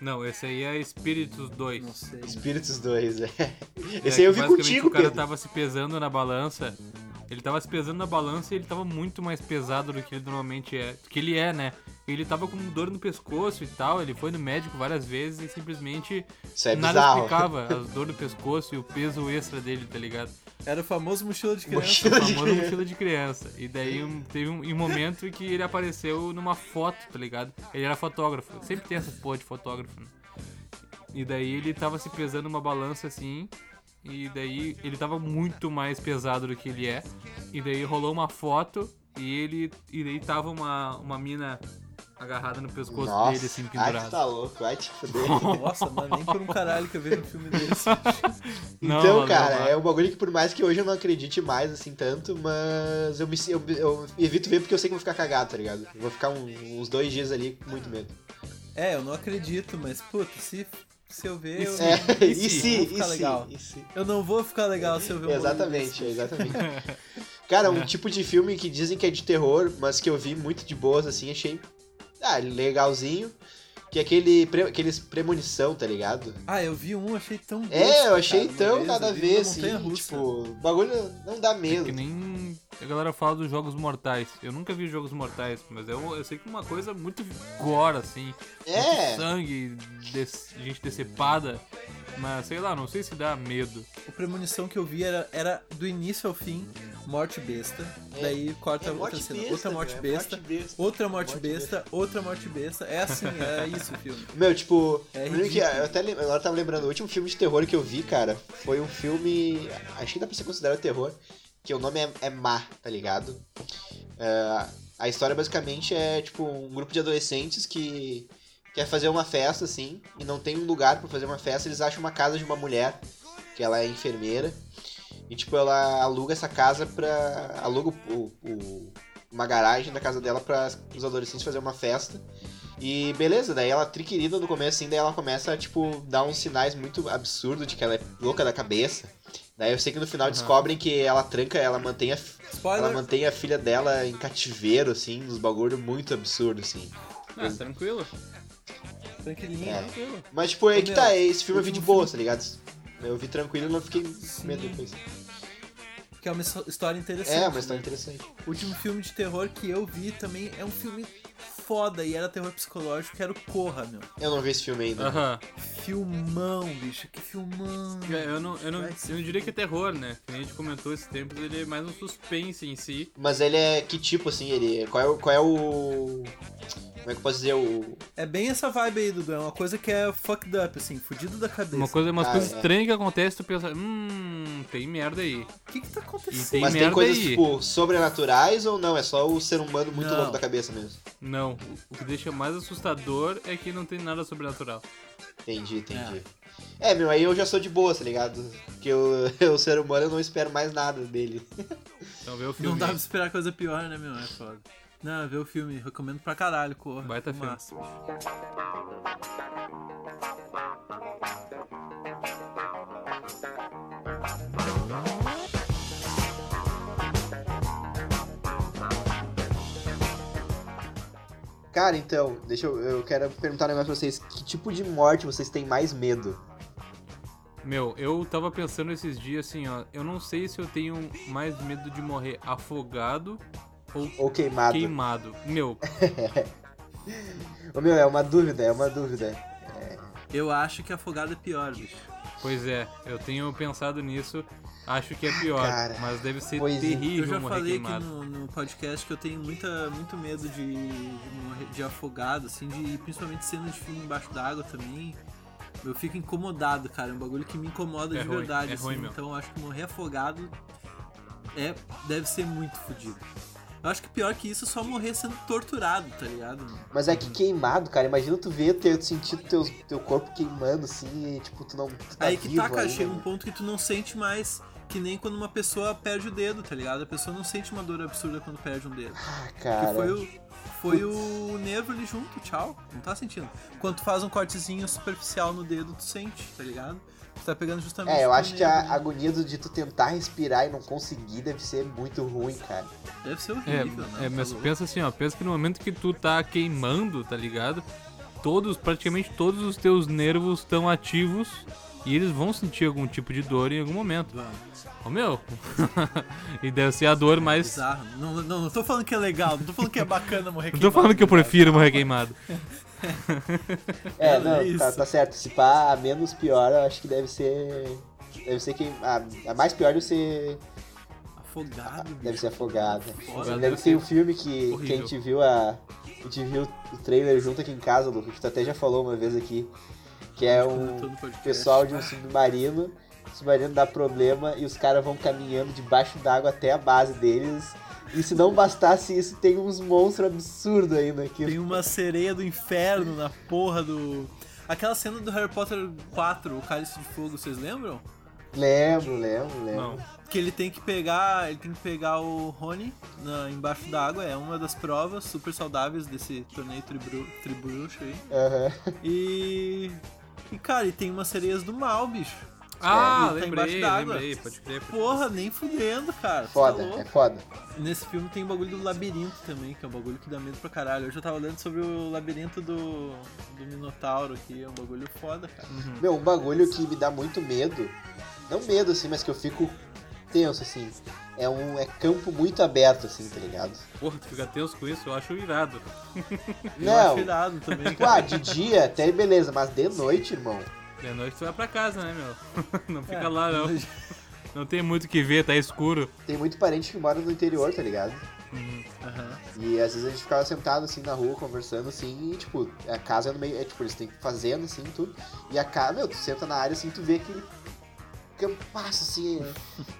Não, esse aí é Espíritos 2. Não sei. Espíritos 2, é. É Esse aí eu vi contigo, O cara Pedro. tava se pesando na balança. Ele tava se pesando na balança e ele tava muito mais pesado do que ele normalmente é. Do que ele é, né? Ele tava com dor no pescoço e tal. Ele foi no médico várias vezes e simplesmente é nada bizarro. explicava as dor no pescoço e o peso extra dele, tá ligado? Era o famoso mochila de criança. Mochila O de famoso criança. mochila de criança. E daí um- teve um, um momento em que ele apareceu numa foto, tá ligado? Ele era fotógrafo. Sempre tem essa porra de fotógrafo, né? E daí ele tava se pesando numa balança assim. E daí ele tava muito mais pesado do que ele é. E daí rolou uma foto e ele. E daí tava uma, uma mina agarrada no pescoço Nossa, dele, assim, ai, pendurada. tu tá louco, vai te fuder. Nossa, mano, nem por um caralho que eu vejo um filme desse. *laughs* Não, então, cara, não. é um bagulho que por mais que hoje eu não acredite mais, assim, tanto, mas eu, me, eu, eu evito ver porque eu sei que eu vou ficar cagado, tá ligado? Vou ficar um- uns dois dias ali com muito medo. É, eu não acredito, mas, puta, se, se eu ver, eu, É, eu *laughs* e vou se, ficar e legal. se, e se. Eu não vou ficar legal se eu ver um Exatamente, desse. exatamente. *laughs* Cara, um tipo de filme que dizem que é de terror, mas que eu vi muito de boas, assim, achei ah, legalzinho. Que é aquele, pre, aqueles premonição, tá ligado? Ah, eu vi um, achei tão É, besta, eu achei cara, tão vez, nada a eu ver, assim. Tipo, o bagulho não dá medo. Que nem a galera fala dos Jogos Mortais. Eu nunca vi Jogos Mortais, mas eu, eu sei que é uma coisa muito gore, assim. É. Sangue, des- gente decepada. Mas sei lá, não sei se dá medo. O premonição que eu vi era, era do início ao fim, morte besta. Daí corta É outra morte cena, besta, outra morte meu, é besta, morte besta. outra morte, Morte besta, outra morte besta. É assim, é *laughs* isso o filme. Meu, tipo, É que, eu até agora tava lembrando, o último filme de terror que eu vi, cara, foi um filme. Acho que dá pra ser considerado terror, que o nome é, é Má, tá ligado? É, a história basicamente é, tipo, um grupo de adolescentes que quer fazer uma festa, assim, e não tem um lugar pra fazer uma festa, eles acham uma casa de uma mulher, que ela é enfermeira, e, tipo, ela aluga essa casa pra. aluga o, o- uma garagem da casa dela para os adolescentes fazer uma festa. E beleza, daí ela triquerida no começo, assim, daí ela começa a, tipo, dar uns sinais muito absurdos de que ela é louca da cabeça. Daí eu sei que no final descobrem que ela tranca, ela mantém a, ela mantém a filha dela em cativeiro, assim, uns bagulho muito absurdo, assim. Ah, tranquilo. Tranquilinho. É. Tranquilo. Mas, tipo, é que tá, esse filme eu vi de boa, filme- tá ligado? Eu vi tranquilo e não fiquei com medo depois. Que é uma his- história interessante. É, uma história né? interessante. O último filme de terror que eu vi também é um filme foda e era terror psicológico, que era o Corra, meu. Eu não vi esse filme ainda. Aham. Filmão, bicho, que filmão. É, Eu não, eu, não, Vai eu não diria que é terror, né? Que nem a gente comentou esses tempos, ele é mais um suspense em si. Mas ele é que tipo, assim, ele. Qual é o. Qual é o. Como é que eu posso dizer? O. É bem essa vibe aí, Dudu. É uma coisa que é fucked up, assim, fudido da cabeça. Uma coisa, umas Ah, coisas é. estranhas que acontecem, tu pensa, hum, tem merda aí. O que que tá acontecendo? E tem Mas tem coisas, aí. tipo, sobrenaturais ou não? É só o ser humano muito Não. louco da cabeça mesmo. Não, o que deixa mais assustador é que não tem nada sobrenatural. Entendi, entendi. É, meu, aí eu já sou de boa, tá ligado? Porque eu, *laughs* eu, o ser humano, eu não espero mais nada dele. Então vê o filme. Não dá pra esperar coisa pior, né, meu? É foda. Não, vê o filme. Recomendo pra caralho, Corra. Baita filme. Massa. Cara, então, deixa eu. Eu quero perguntar um negócio pra vocês. Que tipo de morte vocês têm mais medo? Meu, eu tava pensando esses dias assim, ó. Eu não sei se eu tenho mais medo de morrer afogado ou Ou queimado? queimado. Meu, *laughs* Ô, meu, é uma dúvida, é uma dúvida. Eu acho que afogado é pior, bicho. pois é, eu tenho pensado nisso. Acho que é pior, Cara, mas deve ser é. terrível Eu já morrer falei queimado. aqui no, no podcast que eu tenho muita, muito medo de, de morrer de afogado, assim, de principalmente cena de filme embaixo d'água também. Eu fico incomodado, cara. É um bagulho que me incomoda É de ruim, verdade. é assim. ruim. Então eu acho que morrer afogado é, deve ser muito fodido. Eu acho que pior que isso é só morrer sendo torturado, tá ligado? Mas é que queimado, cara. Imagina tu ver, ter sentido teu, teu corpo queimando assim e tipo, tu não. Tu tá Aí que tá, cara, ainda. chega um ponto que tu não sente mais. Que nem quando uma pessoa perde o dedo, tá ligado? A pessoa não sente uma dor absurda quando perde um dedo. Ah, Porque cara. foi o, foi o nervo ali junto, tchau. Não tá sentindo. Quando tu faz um cortezinho superficial no dedo, tu sente, tá ligado? Tá pegando justamente. É, eu acho que a agonia de tu tentar respirar e não conseguir deve ser muito ruim, cara. Deve ser É, horrível, né? é, mas Tá louco. pensa assim, ó, pensa que no momento que tu tá queimando, tá ligado? Todos, praticamente todos os teus nervos estão ativos e eles vão sentir algum tipo de dor em algum momento. Vamos. Ô meu! *laughs* e deve ser a dor mais. Bizarro. Não, não, não tô falando que é legal, não tô falando que é bacana morrer *laughs* Não tô falando que eu prefiro morrer queimado. *laughs* *laughs* É, É, não, é tá, tá certo. Se pá, a menos pior, eu acho que deve ser. Deve ser que. A, a mais pior deve ser. Afogado, Deve bicho. ser. Eu lembro que tem um filme que, que a gente viu a. A gente viu o trailer junto aqui em casa, Lucas, que tu até já falou uma vez aqui. Que é um podcast. pessoal de um submarino. O submarino dá problema e os caras vão caminhando debaixo d'água até a base deles. E se não bastasse isso, tem uns monstros absurdos aí naquilo. Tem uma sereia do inferno na porra do. Aquela cena do Harry Potter 4, o Cálice de Fogo, vocês lembram? Lembro, lembro, lembro. Não. Que ele tem que pegar. Ele tem que pegar o Rony na, embaixo d'água, é uma das provas super saudáveis desse torneio tribru, tribruxo aí. Aham. E. E cara, e tem umas sereias do mal, bicho. Ah, Ele tá lembrei, embaixo d'água. lembrei, pode crer. Porra, nem fudendo, cara. Foda, tá é foda. Nesse filme tem o bagulho do labirinto também, que é um bagulho que dá medo pra caralho. Hoje eu tava lendo sobre o labirinto do, do Minotauro aqui, é um bagulho foda, cara. Meu, um bagulho que me dá muito medo, não medo assim, mas que eu fico tenso assim, é um é campo muito aberto assim, tá ligado? Porra, tu fica tenso com isso, eu acho irado. Eu Não, acho irado também, tipo, ah, cara. de dia até beleza, mas de noite, irmão. De noite tu vai pra casa, né, meu? *laughs* Não fica É, lá, não. *laughs* Não tem muito o que ver, tá escuro. Tem muito parente que mora no interior, tá ligado? Aham. E às vezes a gente ficava sentado assim na rua, conversando assim, e tipo, a casa é no meio, é tipo, eles têm fazenda assim, tudo. E a casa, meu, tu senta na área assim, tu vê aquele campaço assim.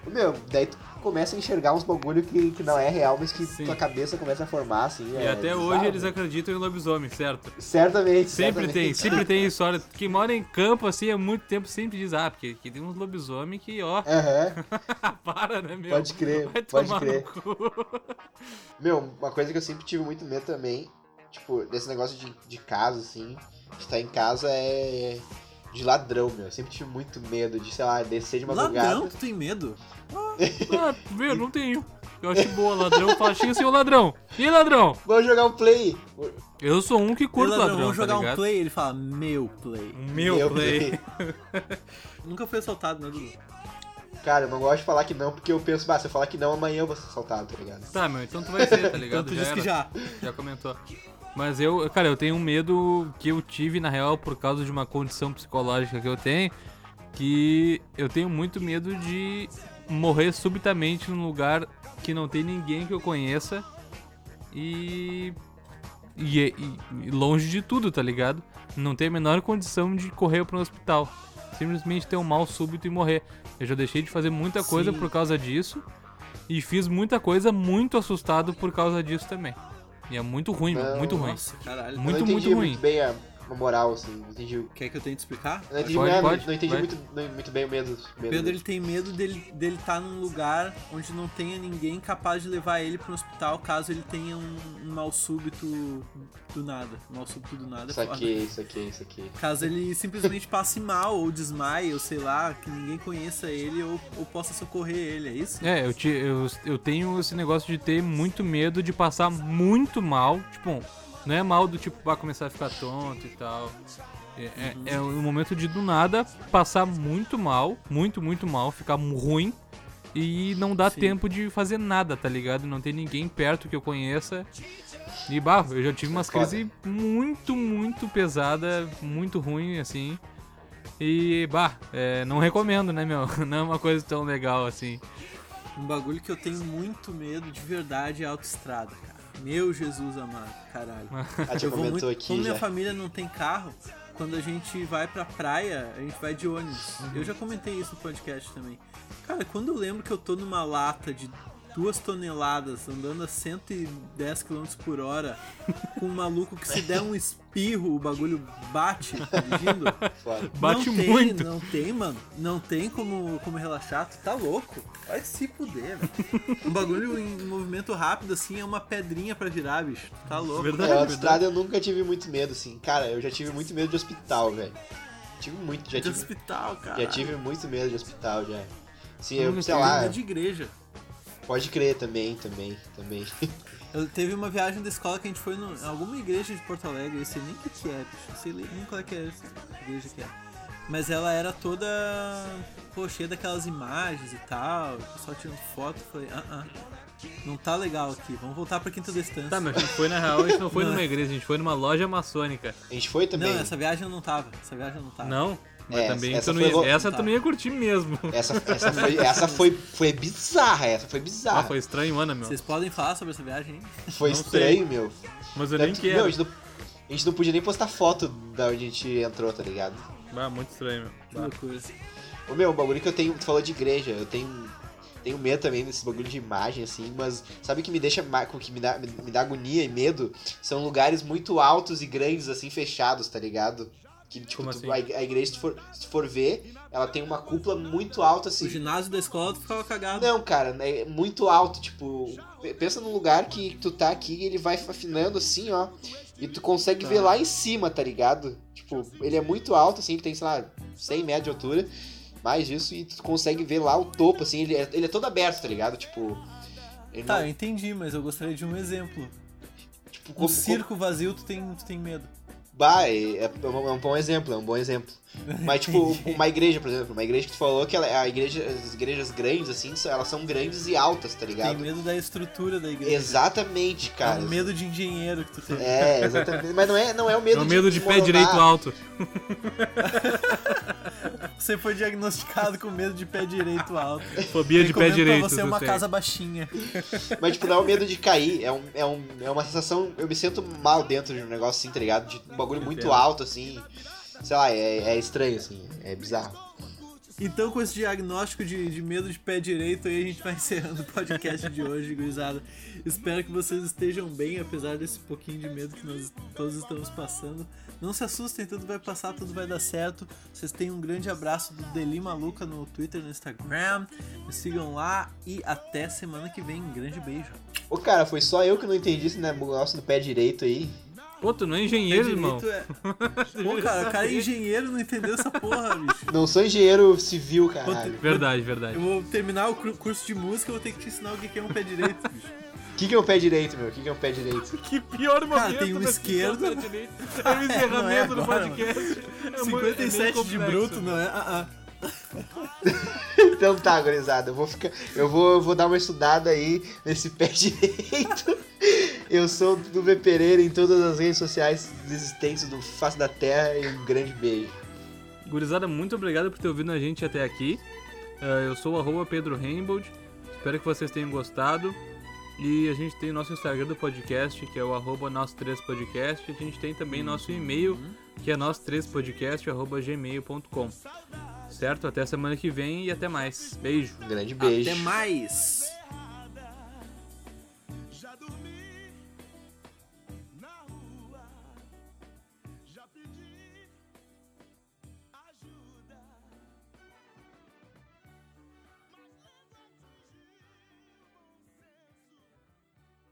meu, daí tu começa a enxergar uns bagulho que, que não é real, mas que Sim. tua cabeça começa a formar assim. E é até bizarro, hoje eles né? acreditam em lobisomem, certo? Certamente. Sempre certamente. tem, sempre tem história. Quem mora em campo assim há muito tempo sempre diz, ah, porque aqui tem uns lobisomem que, ó, Aham, *laughs* para, né, meu? pode crer, pode crer. *laughs* Meu, uma coisa que eu sempre tive muito medo também, tipo, desse negócio de, de casa, assim, de estar em casa é de ladrão, meu. Eu sempre tive muito medo de, sei lá, descer de madrugada. Ladrão, tu tem medo? *laughs* Ah, meu, não tenho. Eu acho boa, ladrão fala, chega assim, ô ladrão. E aí, ladrão? Vou jogar um play. Eu sou um que curto Ele, ladrão, ladrão, vamos jogar tá um play, ele fala, meu play. Meu, Meu play. *laughs* Nunca foi assaltado, né, Dudu? Cara, eu não gosto de falar que não, porque eu penso, bah, se eu falar que não, amanhã eu vou ser assaltado, tá ligado? Tá, meu, então tu vai ser, tá *laughs* Então ligado? tu já disse que era. já. Já comentou. Mas eu, cara, eu tenho um medo que eu tive, na real, por causa de uma condição psicológica que eu tenho, que eu tenho muito medo de morrer subitamente num lugar que não tem ninguém que eu conheça e, e, e- longe de tudo, tá ligado? Não tem a menor condição de correr para um hospital. Simplesmente ter um mal súbito e morrer. Eu já deixei de fazer muita coisa Sim. por causa disso e fiz muita coisa muito assustado por causa disso também. E é muito ruim, meu, Não, muito ruim. Nossa, caralho. Muito, eu não muito ruim. muito bem a, a moral, assim. Não entendi, Quer que eu tente explicar? não entendi, Pode, não, pode, não entendi muito, não- muito bem o medo. O medo Pedro ele tem medo dele dele estar num lugar onde não tenha ninguém capaz de levar ele para um hospital caso ele tenha um, um mal súbito do nada. Um mal súbito do nada. é Isso foda. aqui, isso aqui, isso aqui. Caso ele simplesmente passe mal ou desmaie, ou sei lá, que ninguém conheça ele ou, ou possa socorrer ele, é isso? É, eu, te, eu, eu tenho esse negócio de ter muito medo de passar muito mal. Tipo, não é mal do tipo, vai começar a ficar tonto e tal. É, é, é o momento de do nada passar muito mal, muito, muito mal, ficar ruim e não dá Sim. tempo de fazer nada, tá ligado? Não tem ninguém perto que eu conheça. E, bah, eu já tive umas crises muito, muito pesada, muito ruim, assim. E, bah, é, não recomendo, né, meu? *laughs* Não é uma coisa tão legal assim. Um bagulho que eu tenho muito medo de verdade é autoestrada, cara. Meu Jesus amado, caralho. *laughs* A tia Eu vou muito, aqui como minha já. família não tem carro, quando a gente vai pra praia, a gente vai de ônibus. Eu já comentei isso no podcast também. Cara, quando eu lembro que eu tô numa lata de duas toneladas andando a 110 km por hora com um maluco que se der um espirro, o bagulho bate dirigindo. Foda. Bate não tem, muito. Não tem, mano. Não tem como, como relaxar. Tu tá louco. Vai se fuder, velho. Um bagulho em movimento rápido, assim, é uma pedrinha pra virar, bicho. Tu Tá louco. Verdade. É, autoestrada eu nunca tive muito medo, assim. Cara, eu já tive muito medo de hospital, velho. Tive muito, já De tive, hospital, cara. já tive muito medo de hospital, já. Sim, Eu sei tive lá, Medo de igreja. Pode crer também, também, também. *laughs* Eu, teve uma viagem da escola que a gente foi em alguma igreja de Porto Alegre, eu sei nem o que, que é, bicho. Eu sei nem qual é que é essa igreja que é. Mas ela era toda, pô, cheia daquelas imagens e tal, o pessoal tirando foto, eu falei, ah, ah, não tá legal aqui, vamos voltar pra Quinta da Estância. Tá, mas a gente foi na real, a gente não foi *laughs* Não. numa igreja, a gente foi numa loja maçônica. A gente foi também. Não, essa viagem eu não tava, essa viagem eu não tava. Não? Mas É, também essa tu ia, essa tu não ia curtir mesmo. *laughs* Essa, essa, foi, essa foi, foi bizarra, essa foi bizarra. Ah, foi estranho, Ana, meu. Vocês podem falar sobre essa viagem, hein? *laughs* Foi não estranho, meu. Mas eu nem Tanto que, meu, a quero. gente, não, a gente não podia nem postar foto da onde a gente entrou, tá ligado? Ah, muito estranho, meu. Que Bah. loucura. Ô meu, o bagulho que eu tenho, tu falou de igreja, eu tenho, tenho medo também desses bagulho de imagem, assim, mas sabe o que me deixa, o que me dá, me dá agonia e medo? São lugares muito altos e grandes, assim, fechados, tá ligado? Que, tipo, Como assim? a, ig- a igreja, se for, se for ver, ela tem uma cúpula muito alta, O assim. ginásio da escola tu ficava cagado. Não, cara, é muito alto, tipo, pe- pensa num lugar que tu tá aqui e ele vai afinando assim, ó, e tu consegue Tá. ver lá em cima, tá ligado? Tipo, ele é muito alto, assim, ele tem, sei lá, 100 metros de altura, mais disso, e tu consegue ver lá o topo, assim, ele é, ele é todo aberto, tá ligado? Tipo, Tá, não- eu entendi, mas eu gostaria de um exemplo. tipo, Um como- circo vazio tu tem, tu tem medo. Bah, é, é um é um bom exemplo, é um bom exemplo. *laughs* Mas, tipo, uma igreja, por exemplo, uma igreja que tu falou que ela, a igreja, as igrejas grandes, assim, são- elas são grandes e altas, tá Tem ligado? medo da estrutura da igreja. Exatamente, É cara. um medo de engenheiro que tu tem. É, exatamente. Mas não é, não é o medo É o medo de, pé desmoronar. direito alto. *laughs* Você foi diagnosticado com medo de pé direito alto. Fobia de pé direito. pra você tu uma tem. casa baixinha. Mas, tipo, não é o medo de cair. É, um, é, um, é uma sensação. Eu me sinto mal dentro de um negócio assim, tá ligado? De um bagulho muito alto, assim. Sei lá, é, é estranho, assim. É bizarro. Então, com esse diagnóstico de, de medo de pé direito, aí a gente vai *laughs* encerrando o podcast de hoje, gurizada. Espero que vocês estejam bem, apesar desse pouquinho de medo que nós todos estamos passando. Não se assustem, tudo vai passar, tudo vai dar certo. Vocês têm um grande abraço do Deli Maluca no Twitter, no Instagram. Me sigam lá e até semana que vem. Um grande beijo. Ô, cara, foi só eu que não entendi esse negócio do pé direito aí. Pô, tu não é engenheiro, irmão. é. *laughs* Pô, cara, o cara é engenheiro, não entendeu essa porra, bicho. Não sou engenheiro civil, caralho. Verdade, verdade. Eu vou terminar o cur- curso de música, eu vou ter que te ensinar o que que é um pé direito, bicho. O *laughs* que, que é o pé direito, meu? O que, que é o pé direito? Que pior momento. tem um da esquerdo. É o encerramento *laughs* do agora, podcast. É mu- é meio 57 de bruto, não é? Ah, ah. *laughs* Então tá, gurizada. Eu vou ficar. Eu vou, eu vou dar uma estudada aí nesse pé *laughs* direito. Eu sou o Duve Pereira em todas as redes sociais existentes do Face da Terra e um grande beijo. Gurizada, muito obrigado por ter ouvido a gente até aqui. Eh, eu sou o arroba Pedro Rainbold. Espero que vocês tenham gostado. E a gente tem o nosso Instagram do podcast, que é o arroba nosso 3 podcast. A gente tem também nosso e-mail, que é nosso 3 podcast arroba gmail.com. Certo? Até semana que vem e até mais. Beijo. Um grande beijo. Até mais!